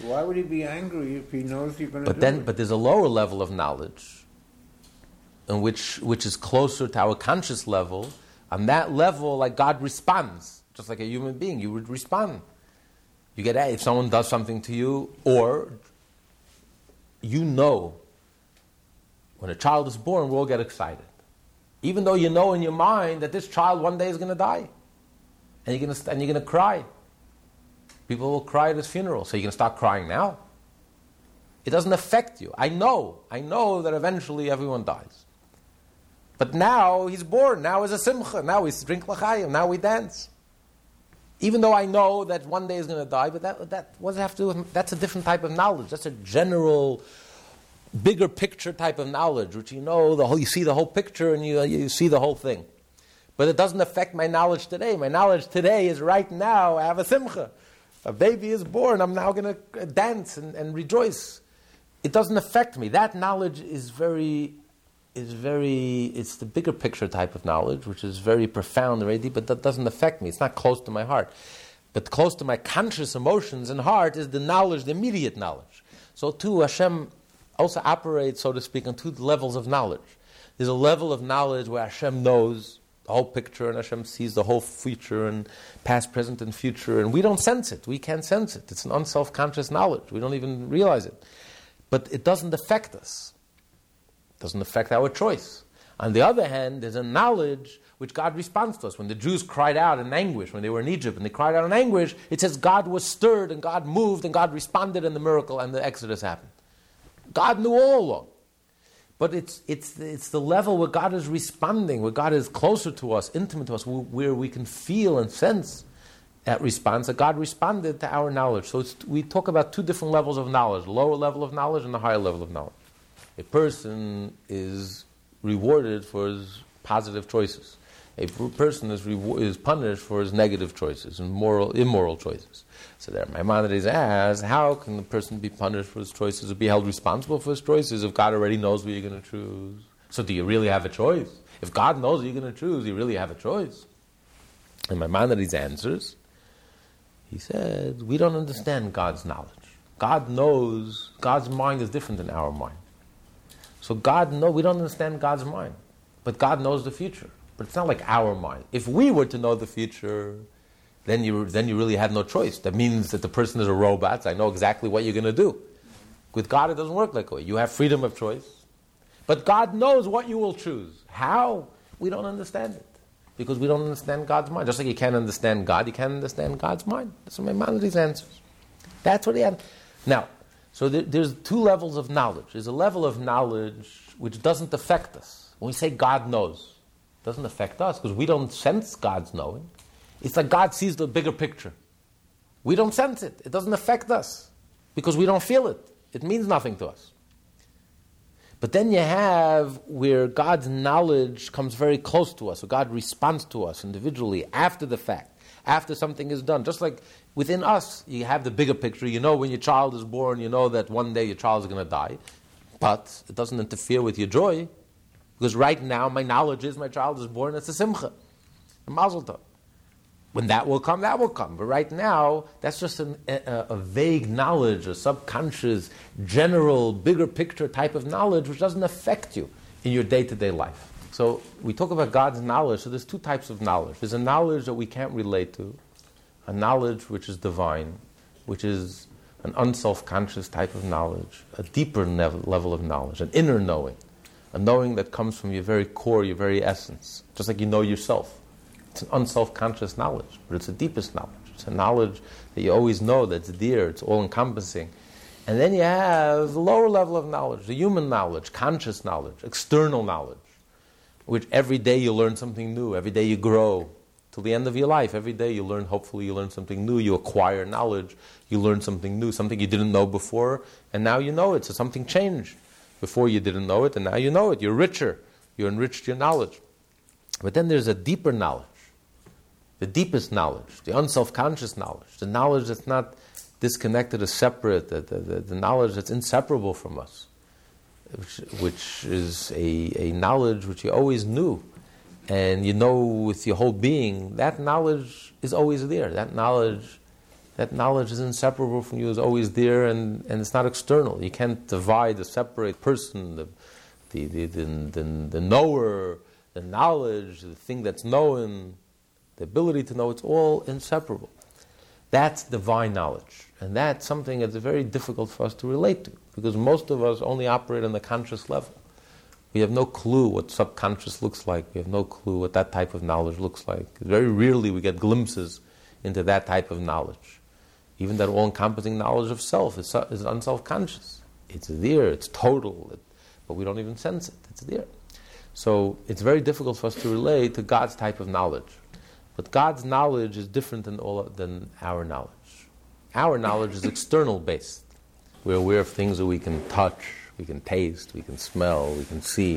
Why would he be angry if he knows you're going to But then, it? but there's a lower level of knowledge, in which which is closer to our conscious level. On that level, like God responds, just like a human being, you would respond. You get if someone does something to you, or you know when a child is born, we'll get excited, even though you know in your mind that this child one day is going to die, and you're going to and you're going to cry. People will cry at his funeral, so you're going to start crying now. It doesn't affect you. I know. I know that eventually everyone dies. But now he's born. Now is a simcha. Now we drink l'chaim. Now we dance. Even though I know that one day is going to die, but that, that what does it have to do with? That's a different type of knowledge. That's a general, bigger picture type of knowledge, which you know the whole. You see the whole picture and you you see the whole thing. But it doesn't affect my knowledge today. My knowledge today is right now. I have a simcha. A baby is born. I'm now going to dance and, and rejoice. It doesn't affect me. That knowledge is very, is very. It's the bigger picture type of knowledge, which is very profound and very deep. But that doesn't affect me. It's not close to my heart. But close to my conscious emotions and heart is the knowledge, the immediate knowledge. So too, Hashem also operates, so to speak, on two levels of knowledge. There's a level of knowledge where Hashem knows the whole picture and Hashem sees the whole future and past, present, and future, and we don't sense it. We can't sense it. It's an unself conscious knowledge. We don't even realize it. But it doesn't affect us, doesn't affect our choice. On the other hand, there's a knowledge which God responds to us. When the Jews cried out in anguish, when they were in Egypt and they cried out in anguish, it says God was stirred and God moved and God responded and the miracle and the Exodus happened. God knew all along. But it's, it's, it's the level where God is responding, where God is closer to us, intimate to us, where we can feel and sense that response, that God responded to our knowledge. So we talk about two different levels of knowledge, lower level of knowledge and the higher level of knowledge. A person is rewarded for his positive choices. A person is, rewar- is punished for his negative choices and moral, immoral choices. So there, Maimonides asks, how can the person be punished for his choices or be held responsible for his choices if God already knows what you're going to choose? So do you really have a choice? If God knows what you're going to choose, you really have a choice? And Maimonides answers, he said, we don't understand God's knowledge. God knows, God's mind is different than our mind. So God know we don't understand God's mind. But God knows the future. But it's not like our mind. If we were to know the future, then you, then you really had no choice. That means that the person is a robot. I know exactly what you're going to do. With God, it doesn't work like that. You have freedom of choice. But God knows what you will choose. How? We don't understand it. Because we don't understand God's mind. Just like you can't understand God, you can't understand God's mind. That's what Maimonides answers. That's what he had. Now, so there, there's two levels of knowledge. There's a level of knowledge which doesn't affect us. When we say God knows, it doesn't affect us because we don't sense God's knowing. It's like God sees the bigger picture. We don't sense it. It doesn't affect us because we don't feel it. It means nothing to us. But then you have where God's knowledge comes very close to us, where God responds to us individually after the fact, after something is done. Just like within us, you have the bigger picture. You know when your child is born, you know that one day your child is going to die. But it doesn't interfere with your joy, because right now my knowledge is my child is born, it's a simcha, a mazel tov. When that will come, that will come. But right now, that's just an, a, a vague knowledge, a subconscious, general, bigger picture type of knowledge which doesn't affect you in your day to day life. So we talk about God's knowledge. So there's two types of knowledge. There's a knowledge that we can't relate to, a knowledge which is divine, which is an unself conscious type of knowledge, a deeper level of knowledge, an inner knowing, a knowing that comes from your very core, your very essence, just like you know yourself. It's an unself conscious knowledge, but it's the deepest knowledge. It's a knowledge that you always know that's dear, it's all encompassing. And then you have the lower level of knowledge, the human knowledge, conscious knowledge, external knowledge which every day you learn something new, every day you grow till the end of your life. Every day you learn, hopefully, you learn something new, you acquire knowledge, you learn something new, something you didn't know before, and now you know it. So something changed. Before you didn't know it, and now you know it. You're richer, you enriched your knowledge. But then there's a deeper knowledge, the deepest knowledge, the unself conscious knowledge, the knowledge that's not disconnected or separate, the, the, the, knowledge that's inseparable from us which, which is a, a knowledge which you always knew, and you know with your whole being, that knowledge is always there. That knowledge, that knowledge is inseparable from you, is always there, and, and it's not external. You can't divide the separate person, the, the, the, the, the, the knower, the knowledge, the thing that's known, the ability to know, it's all inseparable. That's divine knowledge. And that's something that's very difficult for us to relate to because most of us only operate on the conscious level. We have no clue what subconscious looks like. We have no clue what that type of knowledge looks like. Very rarely we get glimpses into that type of knowledge. Even that all encompassing knowledge of self is, is unself conscious. It's there, it's total, it, but we don't even sense it. It's there. So it's very difficult for us to relate to God's type of knowledge. But God's knowledge is different than, all, than our knowledge. Our knowledge is external based. We're aware of things that we can touch, we can taste, we can smell, we can see.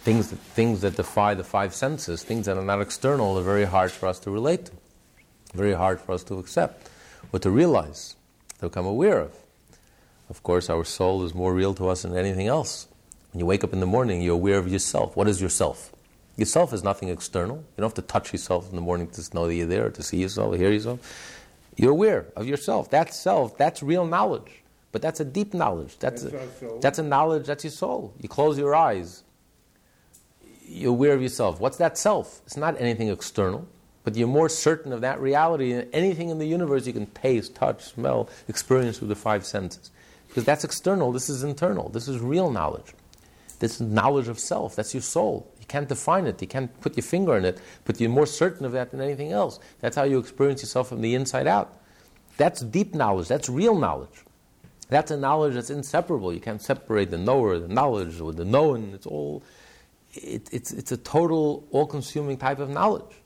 Things that, things that defy the five senses, things that are not external, are very hard for us to relate to, very hard for us to accept or to realize, to become aware of. Of course, our soul is more real to us than anything else. When you wake up in the morning, you're aware of yourself. What is yourself? Yourself is nothing external. You don't have to touch yourself in the morning to know that you're there, to see yourself, to hear yourself. You're aware of yourself. That self. That's real knowledge. But that's a deep knowledge. That's, that's, a, that's a knowledge, that's your soul. You close your eyes, you're aware of yourself. What's that self? It's not anything external, but you're more certain of that reality than anything in the universe you can taste, touch, smell, experience through the five senses. Because that's external, this is internal, this is real knowledge. This is knowledge of self, that's your soul. You can't define it, you can't put your finger on it, but you're more certain of that than anything else. That's how you experience yourself from the inside out. That's deep knowledge, that's real knowledge. That's a knowledge that's inseparable. You can't separate the knower, the knowledge, or the known. It's all, it, it's, it's a total, all consuming type of knowledge.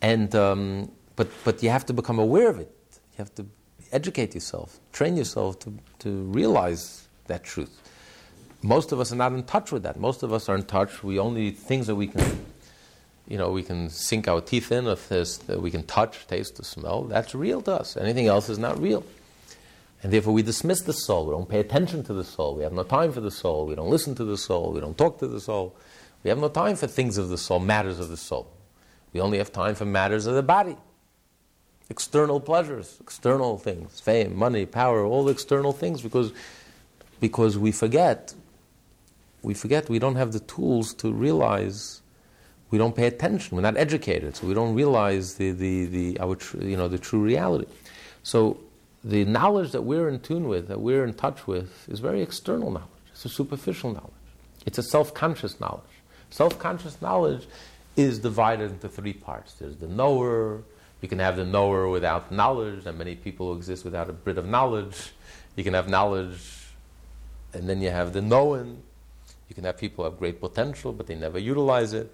And, um, but, but you have to become aware of it. You have to educate yourself, train yourself to, to realize that truth. Most of us are not in touch with that. Most of us are in touch. We only things that we can, you know, we can sink our teeth in, of this that we can touch, taste, or smell. That's real to us. Anything else is not real. And therefore, we dismiss the soul. We don't pay attention to the soul. We have no time for the soul. We don't listen to the soul. We don't talk to the soul. We have no time for things of the soul, matters of the soul. We only have time for matters of the body. External pleasures, external things, fame, money, power, all external things, because, because we forget. We forget we don't have the tools to realize we don't pay attention. We're not educated, so we don't realize the, the, the, our tr- you know, the true reality. So the knowledge that we're in tune with, that we're in touch with, is very external knowledge. It's a superficial knowledge. It's a self conscious knowledge. Self conscious knowledge is divided into three parts there's the knower, you can have the knower without knowledge, and many people exist without a bit of knowledge. You can have knowledge, and then you have the known. You can have people who have great potential, but they never utilize it.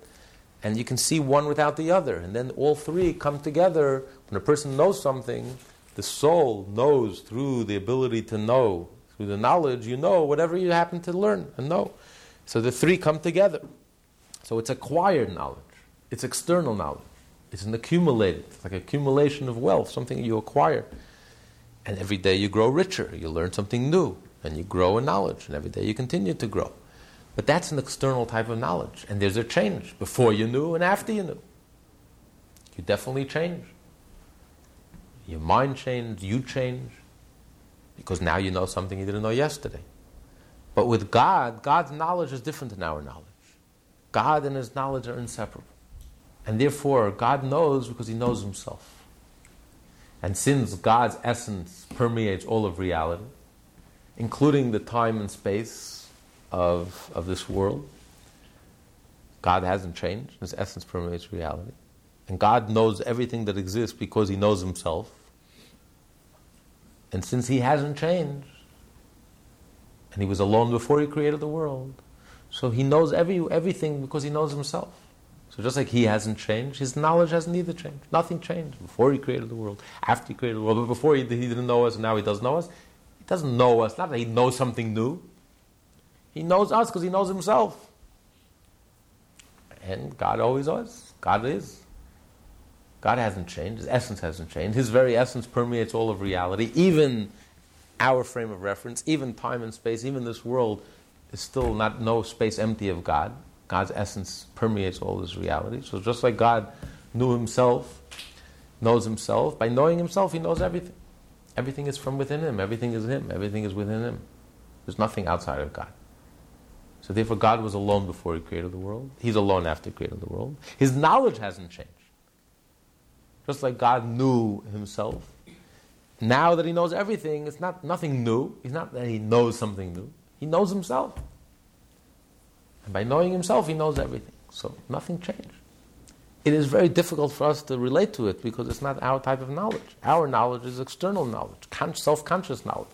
And you can see one without the other. And then all three come together. When a person knows something, the soul knows through the ability to know, through the knowledge, you know whatever you happen to learn and know. So the three come together. So it's acquired knowledge, it's external knowledge, it's an accumulated, it's like accumulation of wealth, something you acquire. And every day you grow richer, you learn something new, and you grow in knowledge, and every day you continue to grow. But that's an external type of knowledge, and there's a change before you knew and after you knew. You definitely change. Your mind changed, you change, because now you know something you didn't know yesterday. But with God, God's knowledge is different than our knowledge. God and His knowledge are inseparable. And therefore, God knows because He knows Himself. And since God's essence permeates all of reality, including the time and space of, of this world, God hasn't changed. His essence permeates reality. And God knows everything that exists because He knows Himself. And since He hasn't changed, and He was alone before He created the world, so He knows every, everything because He knows Himself. So just like He hasn't changed, His knowledge hasn't either changed. Nothing changed before He created the world, after He created the world, but before He, he didn't know us, and now He does know us. He doesn't know us, not that He knows something new. He knows us because He knows Himself. And God always was. God is. God hasn't changed. His essence hasn't changed. His very essence permeates all of reality. Even our frame of reference, even time and space, even this world is still not no space empty of God. God's essence permeates all this reality. So just like God knew himself, knows himself, by knowing himself, he knows everything. Everything is from within him. Everything is him. Everything is within him. There's nothing outside of God. So therefore, God was alone before He created the world. He's alone after He created the world. His knowledge hasn't changed. Just like God knew Himself. Now that He knows everything, it's not nothing new. It's not that He knows something new. He knows Himself. And by knowing Himself, He knows everything. So nothing changed. It is very difficult for us to relate to it because it's not our type of knowledge. Our knowledge is external knowledge, self conscious knowledge.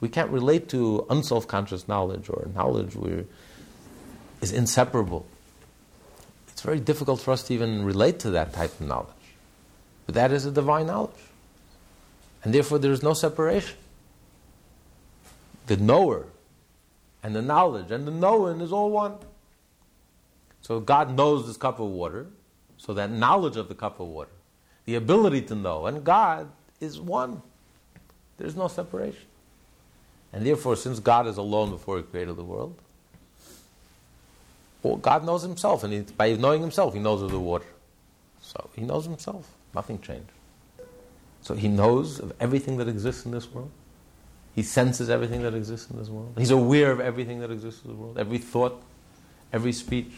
We can't relate to unself conscious knowledge or knowledge where is inseparable. It's very difficult for us to even relate to that type of knowledge. But that is a divine knowledge. And therefore there is no separation. The knower and the knowledge and the knowing is all one. So God knows this cup of water, so that knowledge of the cup of water, the ability to know, and God is one. There's no separation. And therefore, since God is alone before He created the world, well, God knows Himself, and by knowing Himself, He knows of the water. So He knows Himself. Nothing changed. So He knows of everything that exists in this world. He senses everything that exists in this world. He's aware of everything that exists in the world. Every thought, every speech,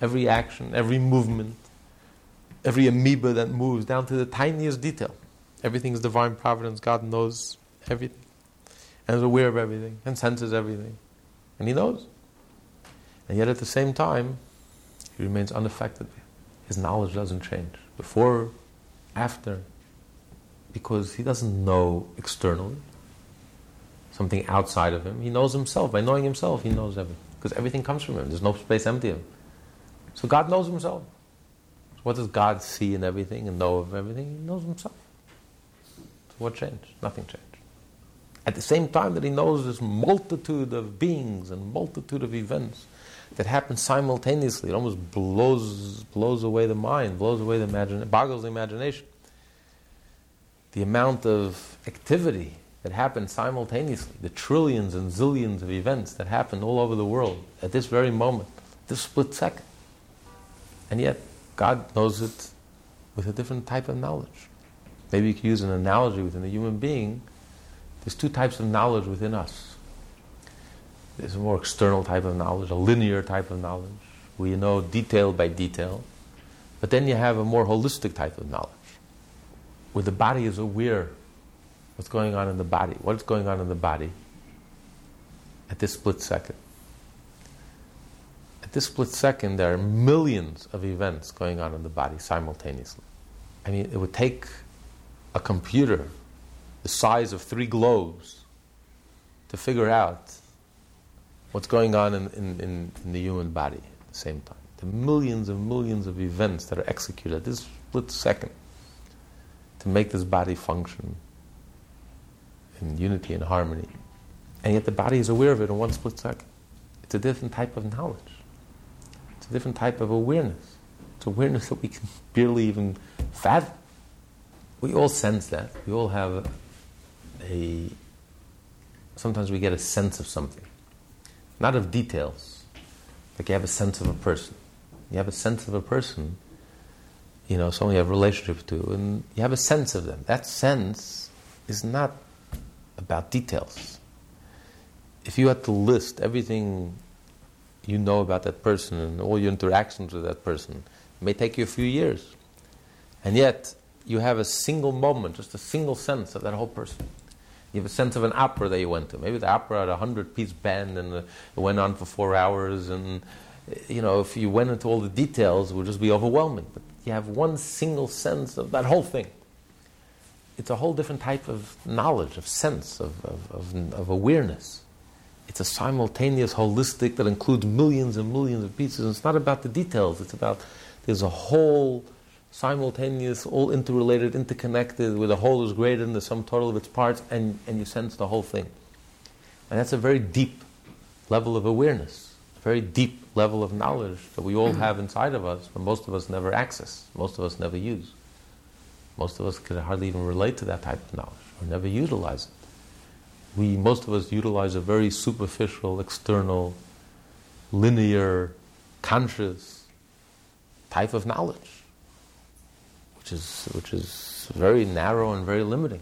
every action, every movement, every amoeba that moves down to the tiniest detail. Everything is divine providence. God knows everything and is aware of everything and senses everything. And he knows. And yet at the same time, he remains unaffected. His knowledge doesn't change. Before, after, because he doesn't know externally, something outside of him. He knows himself. By knowing himself, he knows everything. Because everything comes from him. There's no space empty of him. So God knows himself. So what does God see in everything and know of everything? He knows himself. So what changed? Nothing changed. At the same time that he knows this multitude of beings and multitude of events that happens simultaneously, it almost blows, blows away the mind, blows away the imagination, boggles the imagination. The amount of activity that happens simultaneously, the trillions and zillions of events that happen all over the world at this very moment, this split second. And yet, God knows it with a different type of knowledge. Maybe you could use an analogy within a human being there's two types of knowledge within us. There's a more external type of knowledge, a linear type of knowledge, where you know detail by detail. But then you have a more holistic type of knowledge, where the body is aware what's going on in the body, what's going on in the body at this split second. At this split second, there are millions of events going on in the body simultaneously. I mean, it would take a computer the size of three globes to figure out what's going on in, in, in, the human body at the same time. The millions and millions of events that are executed at this split second to make this body function in unity and harmony. And yet the body is aware of it in one split second. It's a different type of knowledge. It's a different type of awareness. It's awareness that we can barely even fathom. We all sense that. We all have a sometimes we get a sense of something, not of details. Like you have a sense of a person. You have a sense of a person. you know, someone you have a relationship to, and you have a sense of them. That sense is not about details. If you had to list everything you know about that person and all your interactions with that person, it may take you a few years. And yet, you have a single moment, just a single sense of that whole person. You have a sense of an opera that you went to. Maybe the opera had a hundred piece band and it went on for four hours. And, you know, if you went into all the details, it would just be overwhelming. But you have one single sense of that whole thing. It's a whole different type of knowledge, of sense, of, of, of, of awareness. It's a simultaneous, holistic that includes millions and millions of pieces. And it's not about the details, it's about there's a whole simultaneous, all interrelated, interconnected, where the whole is greater than the sum total of its parts, and, and you sense the whole thing. And that's a very deep level of awareness, a very deep level of knowledge that we all have inside of us, but most of us never access, most of us never use. Most of us could hardly even relate to that type of knowledge, or never utilize it. We, most of us utilize a very superficial, external, linear, conscious type of knowledge which is, which is very narrow and very limiting.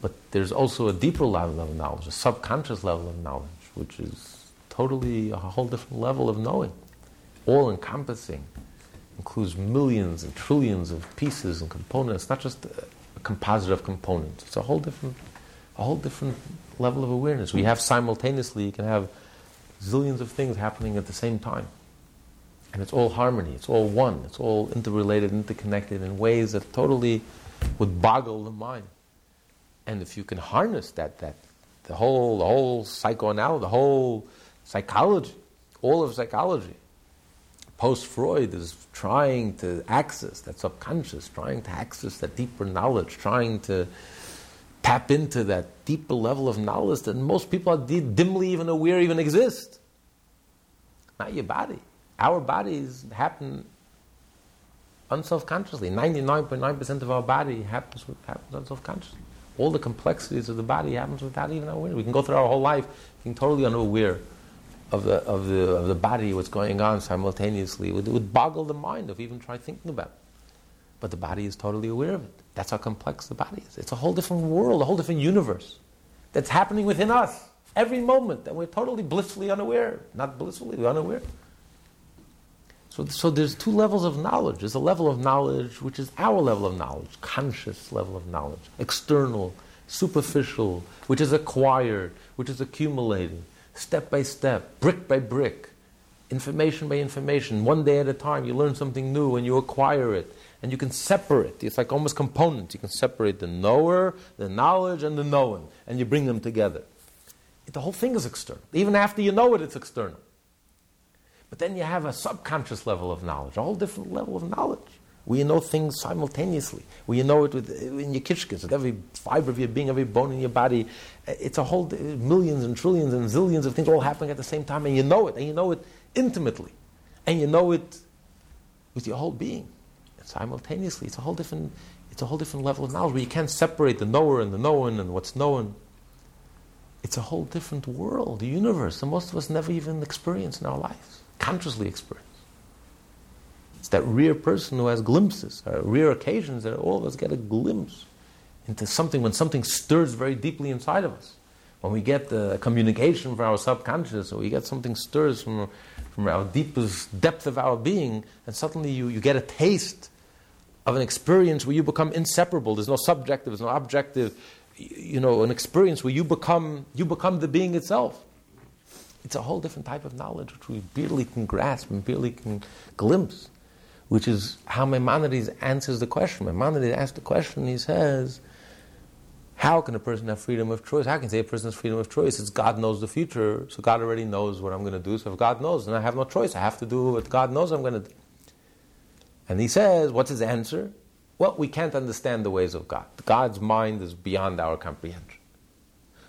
But there's also a deeper level of knowledge, a subconscious level of knowledge, which is totally a whole different level of knowing, all encompassing, includes millions and trillions of pieces and components, not just a composite of components. It's a whole different, a whole different level of awareness. We have simultaneously, you can have zillions of things happening at the same time. And it's all harmony, it's all one, it's all interrelated, interconnected in ways that totally would boggle the mind. And if you can harness that, that the whole, the whole psychoanalysis, the whole psychology, all of psychology, post Freud is trying to access that subconscious, trying to access that deeper knowledge, trying to tap into that deeper level of knowledge that most people are dimly even aware even exist. Not your body our bodies happen unself-consciously. 99.9% of our body happens, happens unself-consciously. All the complexities of the body happens without even awareness. We can go through our whole life being totally unaware of the, of the, of the body, what's going on simultaneously. It would, it would boggle the mind if even try thinking about it. But the body is totally aware of it. That's how complex the body is. It's a whole different world, a whole different universe that's happening within us every moment, and we're totally blissfully unaware. Not blissfully, we're unaware. So, so there's two levels of knowledge. There's a level of knowledge which is our level of knowledge, conscious level of knowledge, external, superficial, which is acquired, which is accumulating, step by step, brick by brick, information by information, one day at a time. You learn something new and you acquire it. And you can separate. It's like almost components. You can separate the knower, the knowledge, and the known, and you bring them together. The whole thing is external. Even after you know it, it's external. But then you have a subconscious level of knowledge, a whole different level of knowledge, you know things simultaneously, you know it with, in your kishkas, with every fiber of your being, every bone in your body. It's a whole millions and trillions and zillions of things all happening at the same time, and you know it, and you know it intimately, and you know it with your whole being. Simultaneously, it's a whole different, it's a whole different level of knowledge where you can't separate the knower and the known and what's known. It's a whole different world, the universe that most of us never even experience in our lives consciously experience. It's that rare person who has glimpses, or rare occasions that all of us get a glimpse into something when something stirs very deeply inside of us. When we get the communication from our subconscious, or we get something stirs from, from our deepest depth of our being, and suddenly you, you get a taste of an experience where you become inseparable. There's no subjective, there's no objective. You know, an experience where you become you become the being itself. It's a whole different type of knowledge which we barely can grasp and barely can glimpse, which is how Maimonides answers the question. Maimonides asks the question, he says, how can a person have freedom of choice? How can say a person has freedom of choice? It's God knows the future, so God already knows what I'm going to do. So if God knows, then I have no choice. I have to do what God knows I'm going to do. And he says, what's his answer? Well, we can't understand the ways of God. God's mind is beyond our comprehension.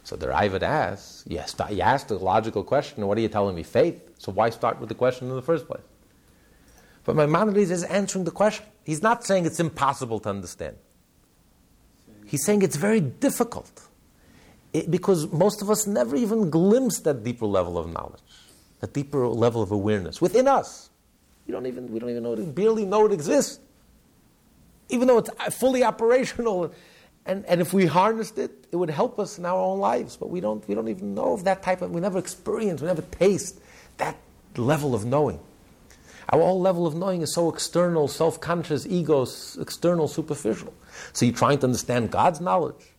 So the Raavad asks, yes, you asked a logical question, what are you telling me? Faith. So why start with the question in the first place? But Maimonides is answering the question. He's not saying it's impossible to understand. He's saying it's very difficult. It, because most of us never even glimpse that deeper level of knowledge, that deeper level of awareness within us. We don't even, we don't even know it, we barely know it exists. even though it's fully operational. And, and if we harnessed it, it would help us in our own lives. But we don't, we don't even know of that type of, we never experience, we never taste that level of knowing. Our whole level of knowing is so external, self conscious, ego, external, superficial. So you're trying to understand God's knowledge.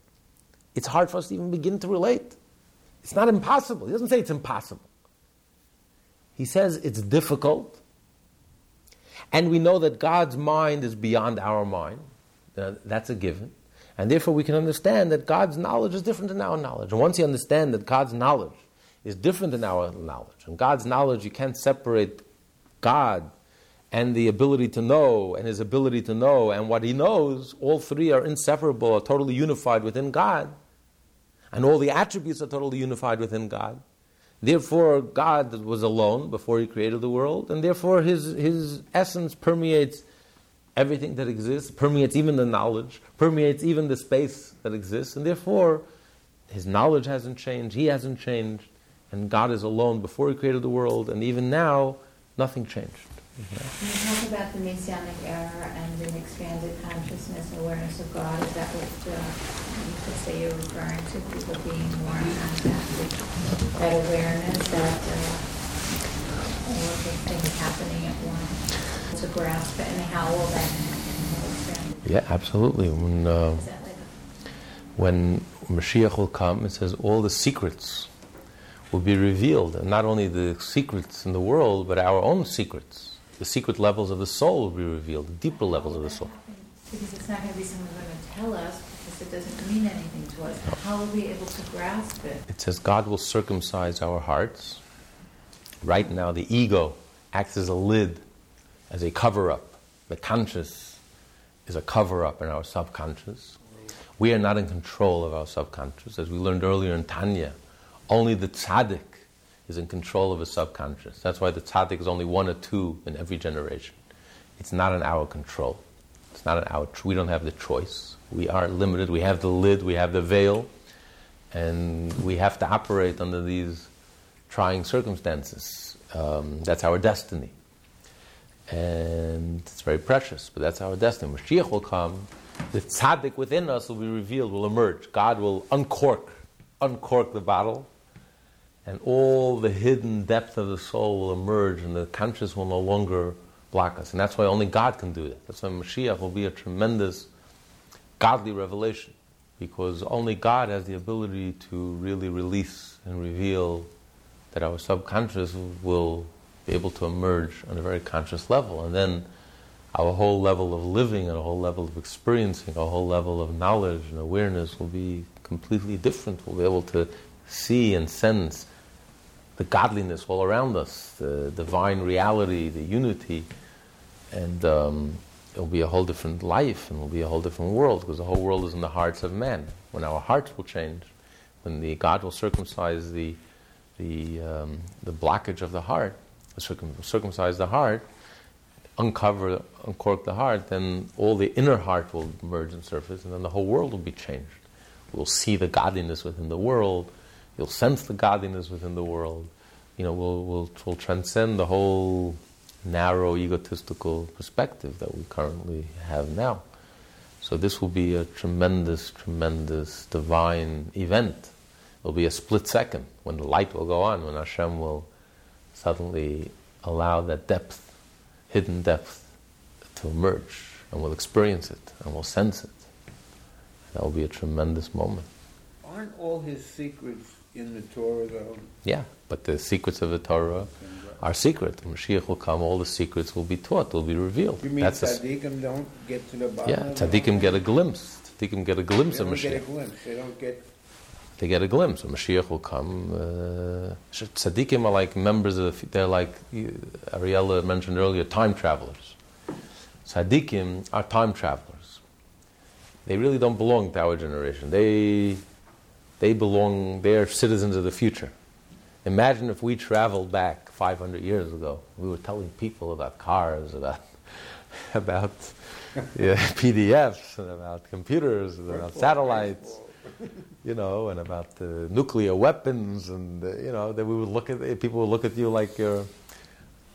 It's hard for us to even begin to relate. It's not impossible. He doesn't say it's impossible. He says it's difficult. And we know that God's mind is beyond our mind. Uh, that's a given. And therefore, we can understand that God's knowledge is different than our knowledge. And once you understand that God's knowledge is different than our knowledge, and God's knowledge, you can't separate God and the ability to know and his ability to know and what he knows, all three are inseparable, are totally unified within God. And all the attributes are totally unified within God. Therefore, God was alone before he created the world, and therefore his, his essence permeates everything that exists, permeates even the knowledge, permeates even the space that exists, and therefore his knowledge hasn't changed, he hasn't changed, and God is alone before he created the world, and even now, nothing changed. Can you talk about the Messianic era and an expanded consciousness awareness of God? Is that what uh, you could say you're referring to? People being more in that awareness, that uh, all of the things happening at once, to grasp it, and how all that? Yeah, absolutely. When, uh, when Mashiach will come, it says all the secrets will be revealed, and not only the secrets in the world, but our own secrets the secret levels of the soul will be revealed, the deeper levels of the soul. Because it's not going to be someone going to tell us because it doesn't mean anything to us. How are we able to grasp it? It says God will circumcise our hearts. Right now, the ego acts as a lid, as a cover up. The conscious is a cover up in our subconscious. We are not in control of our subconscious. As we learned earlier in Tanya, only the tzaddik is in control of his subconscious. That's why the tzaddik is only one or two in every generation. It's not in our control. It's not in our. We don't have the choice. We are limited. We have the lid. We have the veil, and we have to operate under these trying circumstances. Um, that's our destiny, and it's very precious. But that's our destiny. Mashiach will come. The tzaddik within us will be revealed. Will emerge. God will uncork, uncork the bottle and all the hidden depth of the soul will emerge, and the conscious will no longer block us. And that's why only God can do that. That's why Mashiach will be a tremendous godly revelation, because only God has the ability to really release and reveal that our subconscious will be able to emerge on a very conscious level. And then our whole level of living and a whole level of experiencing, a whole level of knowledge and awareness will be completely different. We'll be able to see and sense the godliness all around us, the divine reality, the unity, and um, it'll be a whole different life and it'll be a whole different world because the whole world is in the hearts of men. When our hearts will change, when the God will circumcise the the um, the blockage of the heart, circumcise the heart, uncover, uncork the heart, then all the inner heart will merge and surface, and then the whole world will be changed. We'll see the godliness within the world You'll sense the godliness within the world. You know, we'll, we'll, we'll transcend the whole narrow egotistical perspective that we currently have now. So this will be a tremendous, tremendous divine event. It'll be a split second when the light will go on, when Hashem will suddenly allow that depth, hidden depth, to emerge, and we'll experience it, and we'll sense it. That will be a tremendous moment. Aren't all his secrets in the Torah, though? Yeah, but the secrets of the Torah are secret. When Mashiach will come, all the secrets will be taught, will be revealed. You mean That's tzaddikim don't get to the bottom? yeah, tzaddikim get a glimpse. Tzaddikim get a glimpse They of a Mashiach. glimpse. They don't get. They get a glimpse. When Mashiach will come, uh, tzaddikim are like members of. The, they're like uh, Ariella mentioned earlier, time travelers. Tzaddikim are time travelers. They really don't belong to our generation. They they belong, they're citizens of the future. Imagine if we traveled back 500 years ago. We were telling people about cars, about, about yeah, PDFs, and about computers, and about satellites, you know, and about the nuclear weapons, and uh, you know, that we would look at people would look at you like you're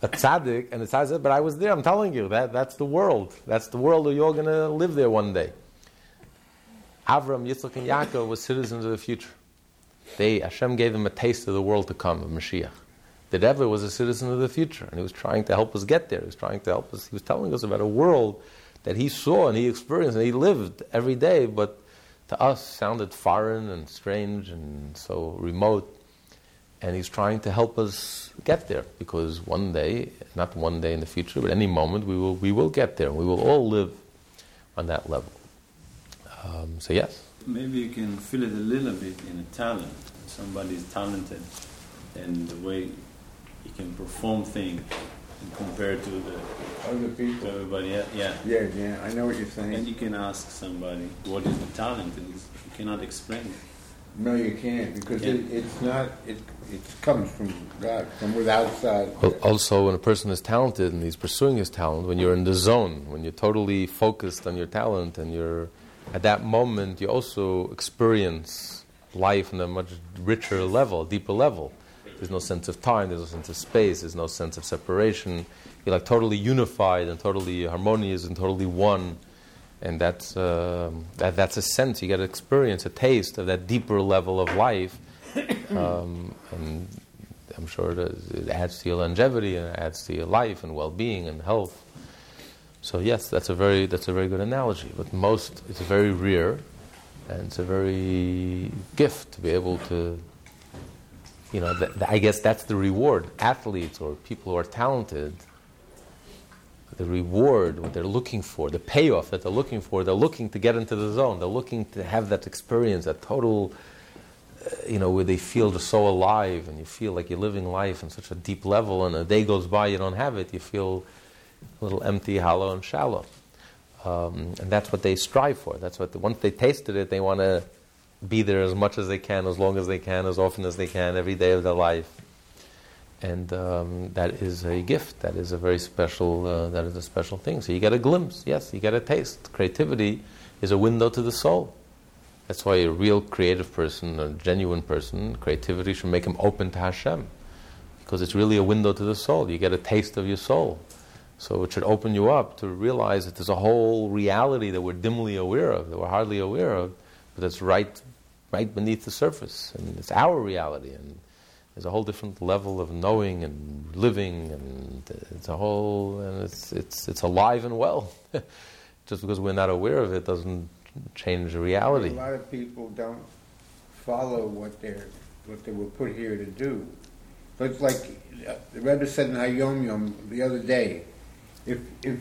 a tzaddik, and the tzaddik "But I was there. I'm telling you that that's the world. That's the world that you're going to live there one day." Avram, Yitzchak, and Yaakov were citizens of the future. They Hashem gave them a taste of the world to come, of Mashiach. The Rebbe was a citizen of the future, and he was trying to help us get there. He was trying to help us. He was telling us about a world that he saw and he experienced and he lived every day, but to us sounded foreign and strange and so remote. And he's trying to help us get there because one day, not one day in the future, but any moment, we will, we will get there. We will all live on that level. Um, so, yes. Maybe you can feel it a little bit in a talent. Somebody is talented and the way he can perform things compared to the Other people. to everybody else. Yeah. Yeah, yeah, I know what you're saying. And you can ask somebody what is the talent, and you cannot explain it. No, you can't, because Yeah. it, it's not, it, it comes from God, from without outside. Well, also, when a person is talented and he's pursuing his talent, when you're in the zone, when you're totally focused on your talent, and you're at that moment, you also experience life on a much richer level, deeper level. There's no sense of time, there's no sense of space, there's no sense of separation. You're like totally unified and totally harmonious and totally one. And that's, um that, that's a sense, you get to experience a taste of that deeper level of life. Um, and I'm sure it, it adds to your longevity and it adds to your life and well-being and health. So yes, that's a very that's a very good analogy. But most it's very rare, and it's a very gift to be able to. You know, I guess that's the reward. Athletes or people who are talented. The reward, what they're looking for, the payoff that they're looking for, they're looking to get into the zone. They're looking to have that experience, that total you know, where they feel just so alive and you feel like you're living life on such a deep level, and a day goes by, you don't have it, you feel a little empty, hollow, and shallow. Um, and that's what they strive for. That's what, once they tasted it, they want to be there as much as they can, as long as they can, as often as they can, every day of their life. And um, that is a gift. That is a very special. Uh, that is a special thing. So you get a glimpse. Yes, you get a taste. Creativity is a window to the soul. That's why a real creative person, a genuine person, creativity should make him open to Hashem. Because it's really a window to the soul. You get a taste of your soul. So it should open you up to realize that there's a whole reality that we're dimly aware of, that we're hardly aware of, but that's right, right beneath the surface. And it's our reality. And there's a whole different level of knowing and living, and it's a whole, and it's, it's, it's alive and well. Just because we're not aware of it doesn't change the reality. A lot of people don't follow what they're what they were put here to do. But it's like the Rebbe said in Hayom Yom the other day, if if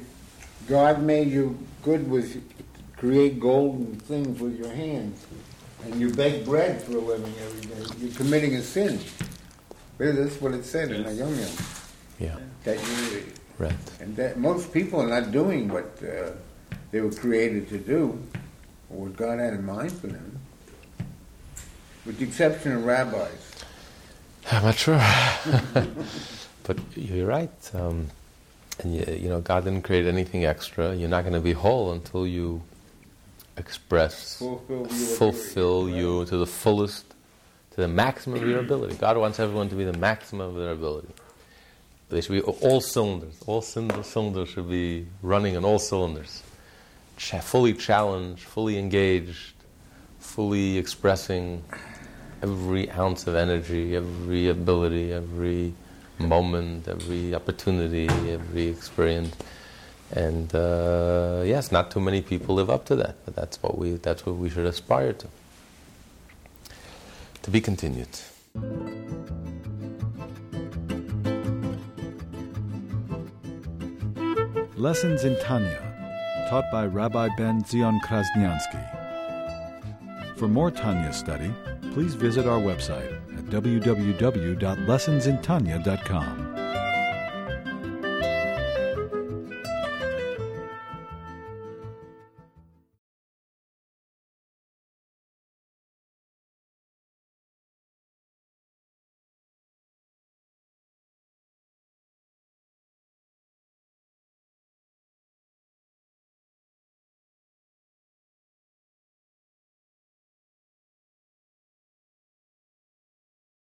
God made you good with create golden things with your hands, and you bake bread for a living every day, you're committing a sin. Really, that's what it said in the Yom Yom. Yeah, That you right. and that most people are not doing what uh, they were created to do, or what God had in mind for them. With the exception of rabbis. I'm not sure, but you're right. Um, and you, you know, God didn't create anything extra. You're not going to be whole until you express, Fulfill your fulfill ability, you to the fullest, to the maximum of your ability. God wants everyone to be the maximum of their ability. They should be all cylinders. All cylinders should be running on all cylinders. Cha- fully challenged, fully engaged, fully expressing every ounce of energy, every ability, every moment, every opportunity, every experience. And uh, yes, not too many people live up to that, but that's what we that's what we should aspire to. To be continued. Lessons in Tanya, taught by Rabbi Ben Zion Krasniansky. For more Tanya study, please visit our website at www.lessonsintanya.com.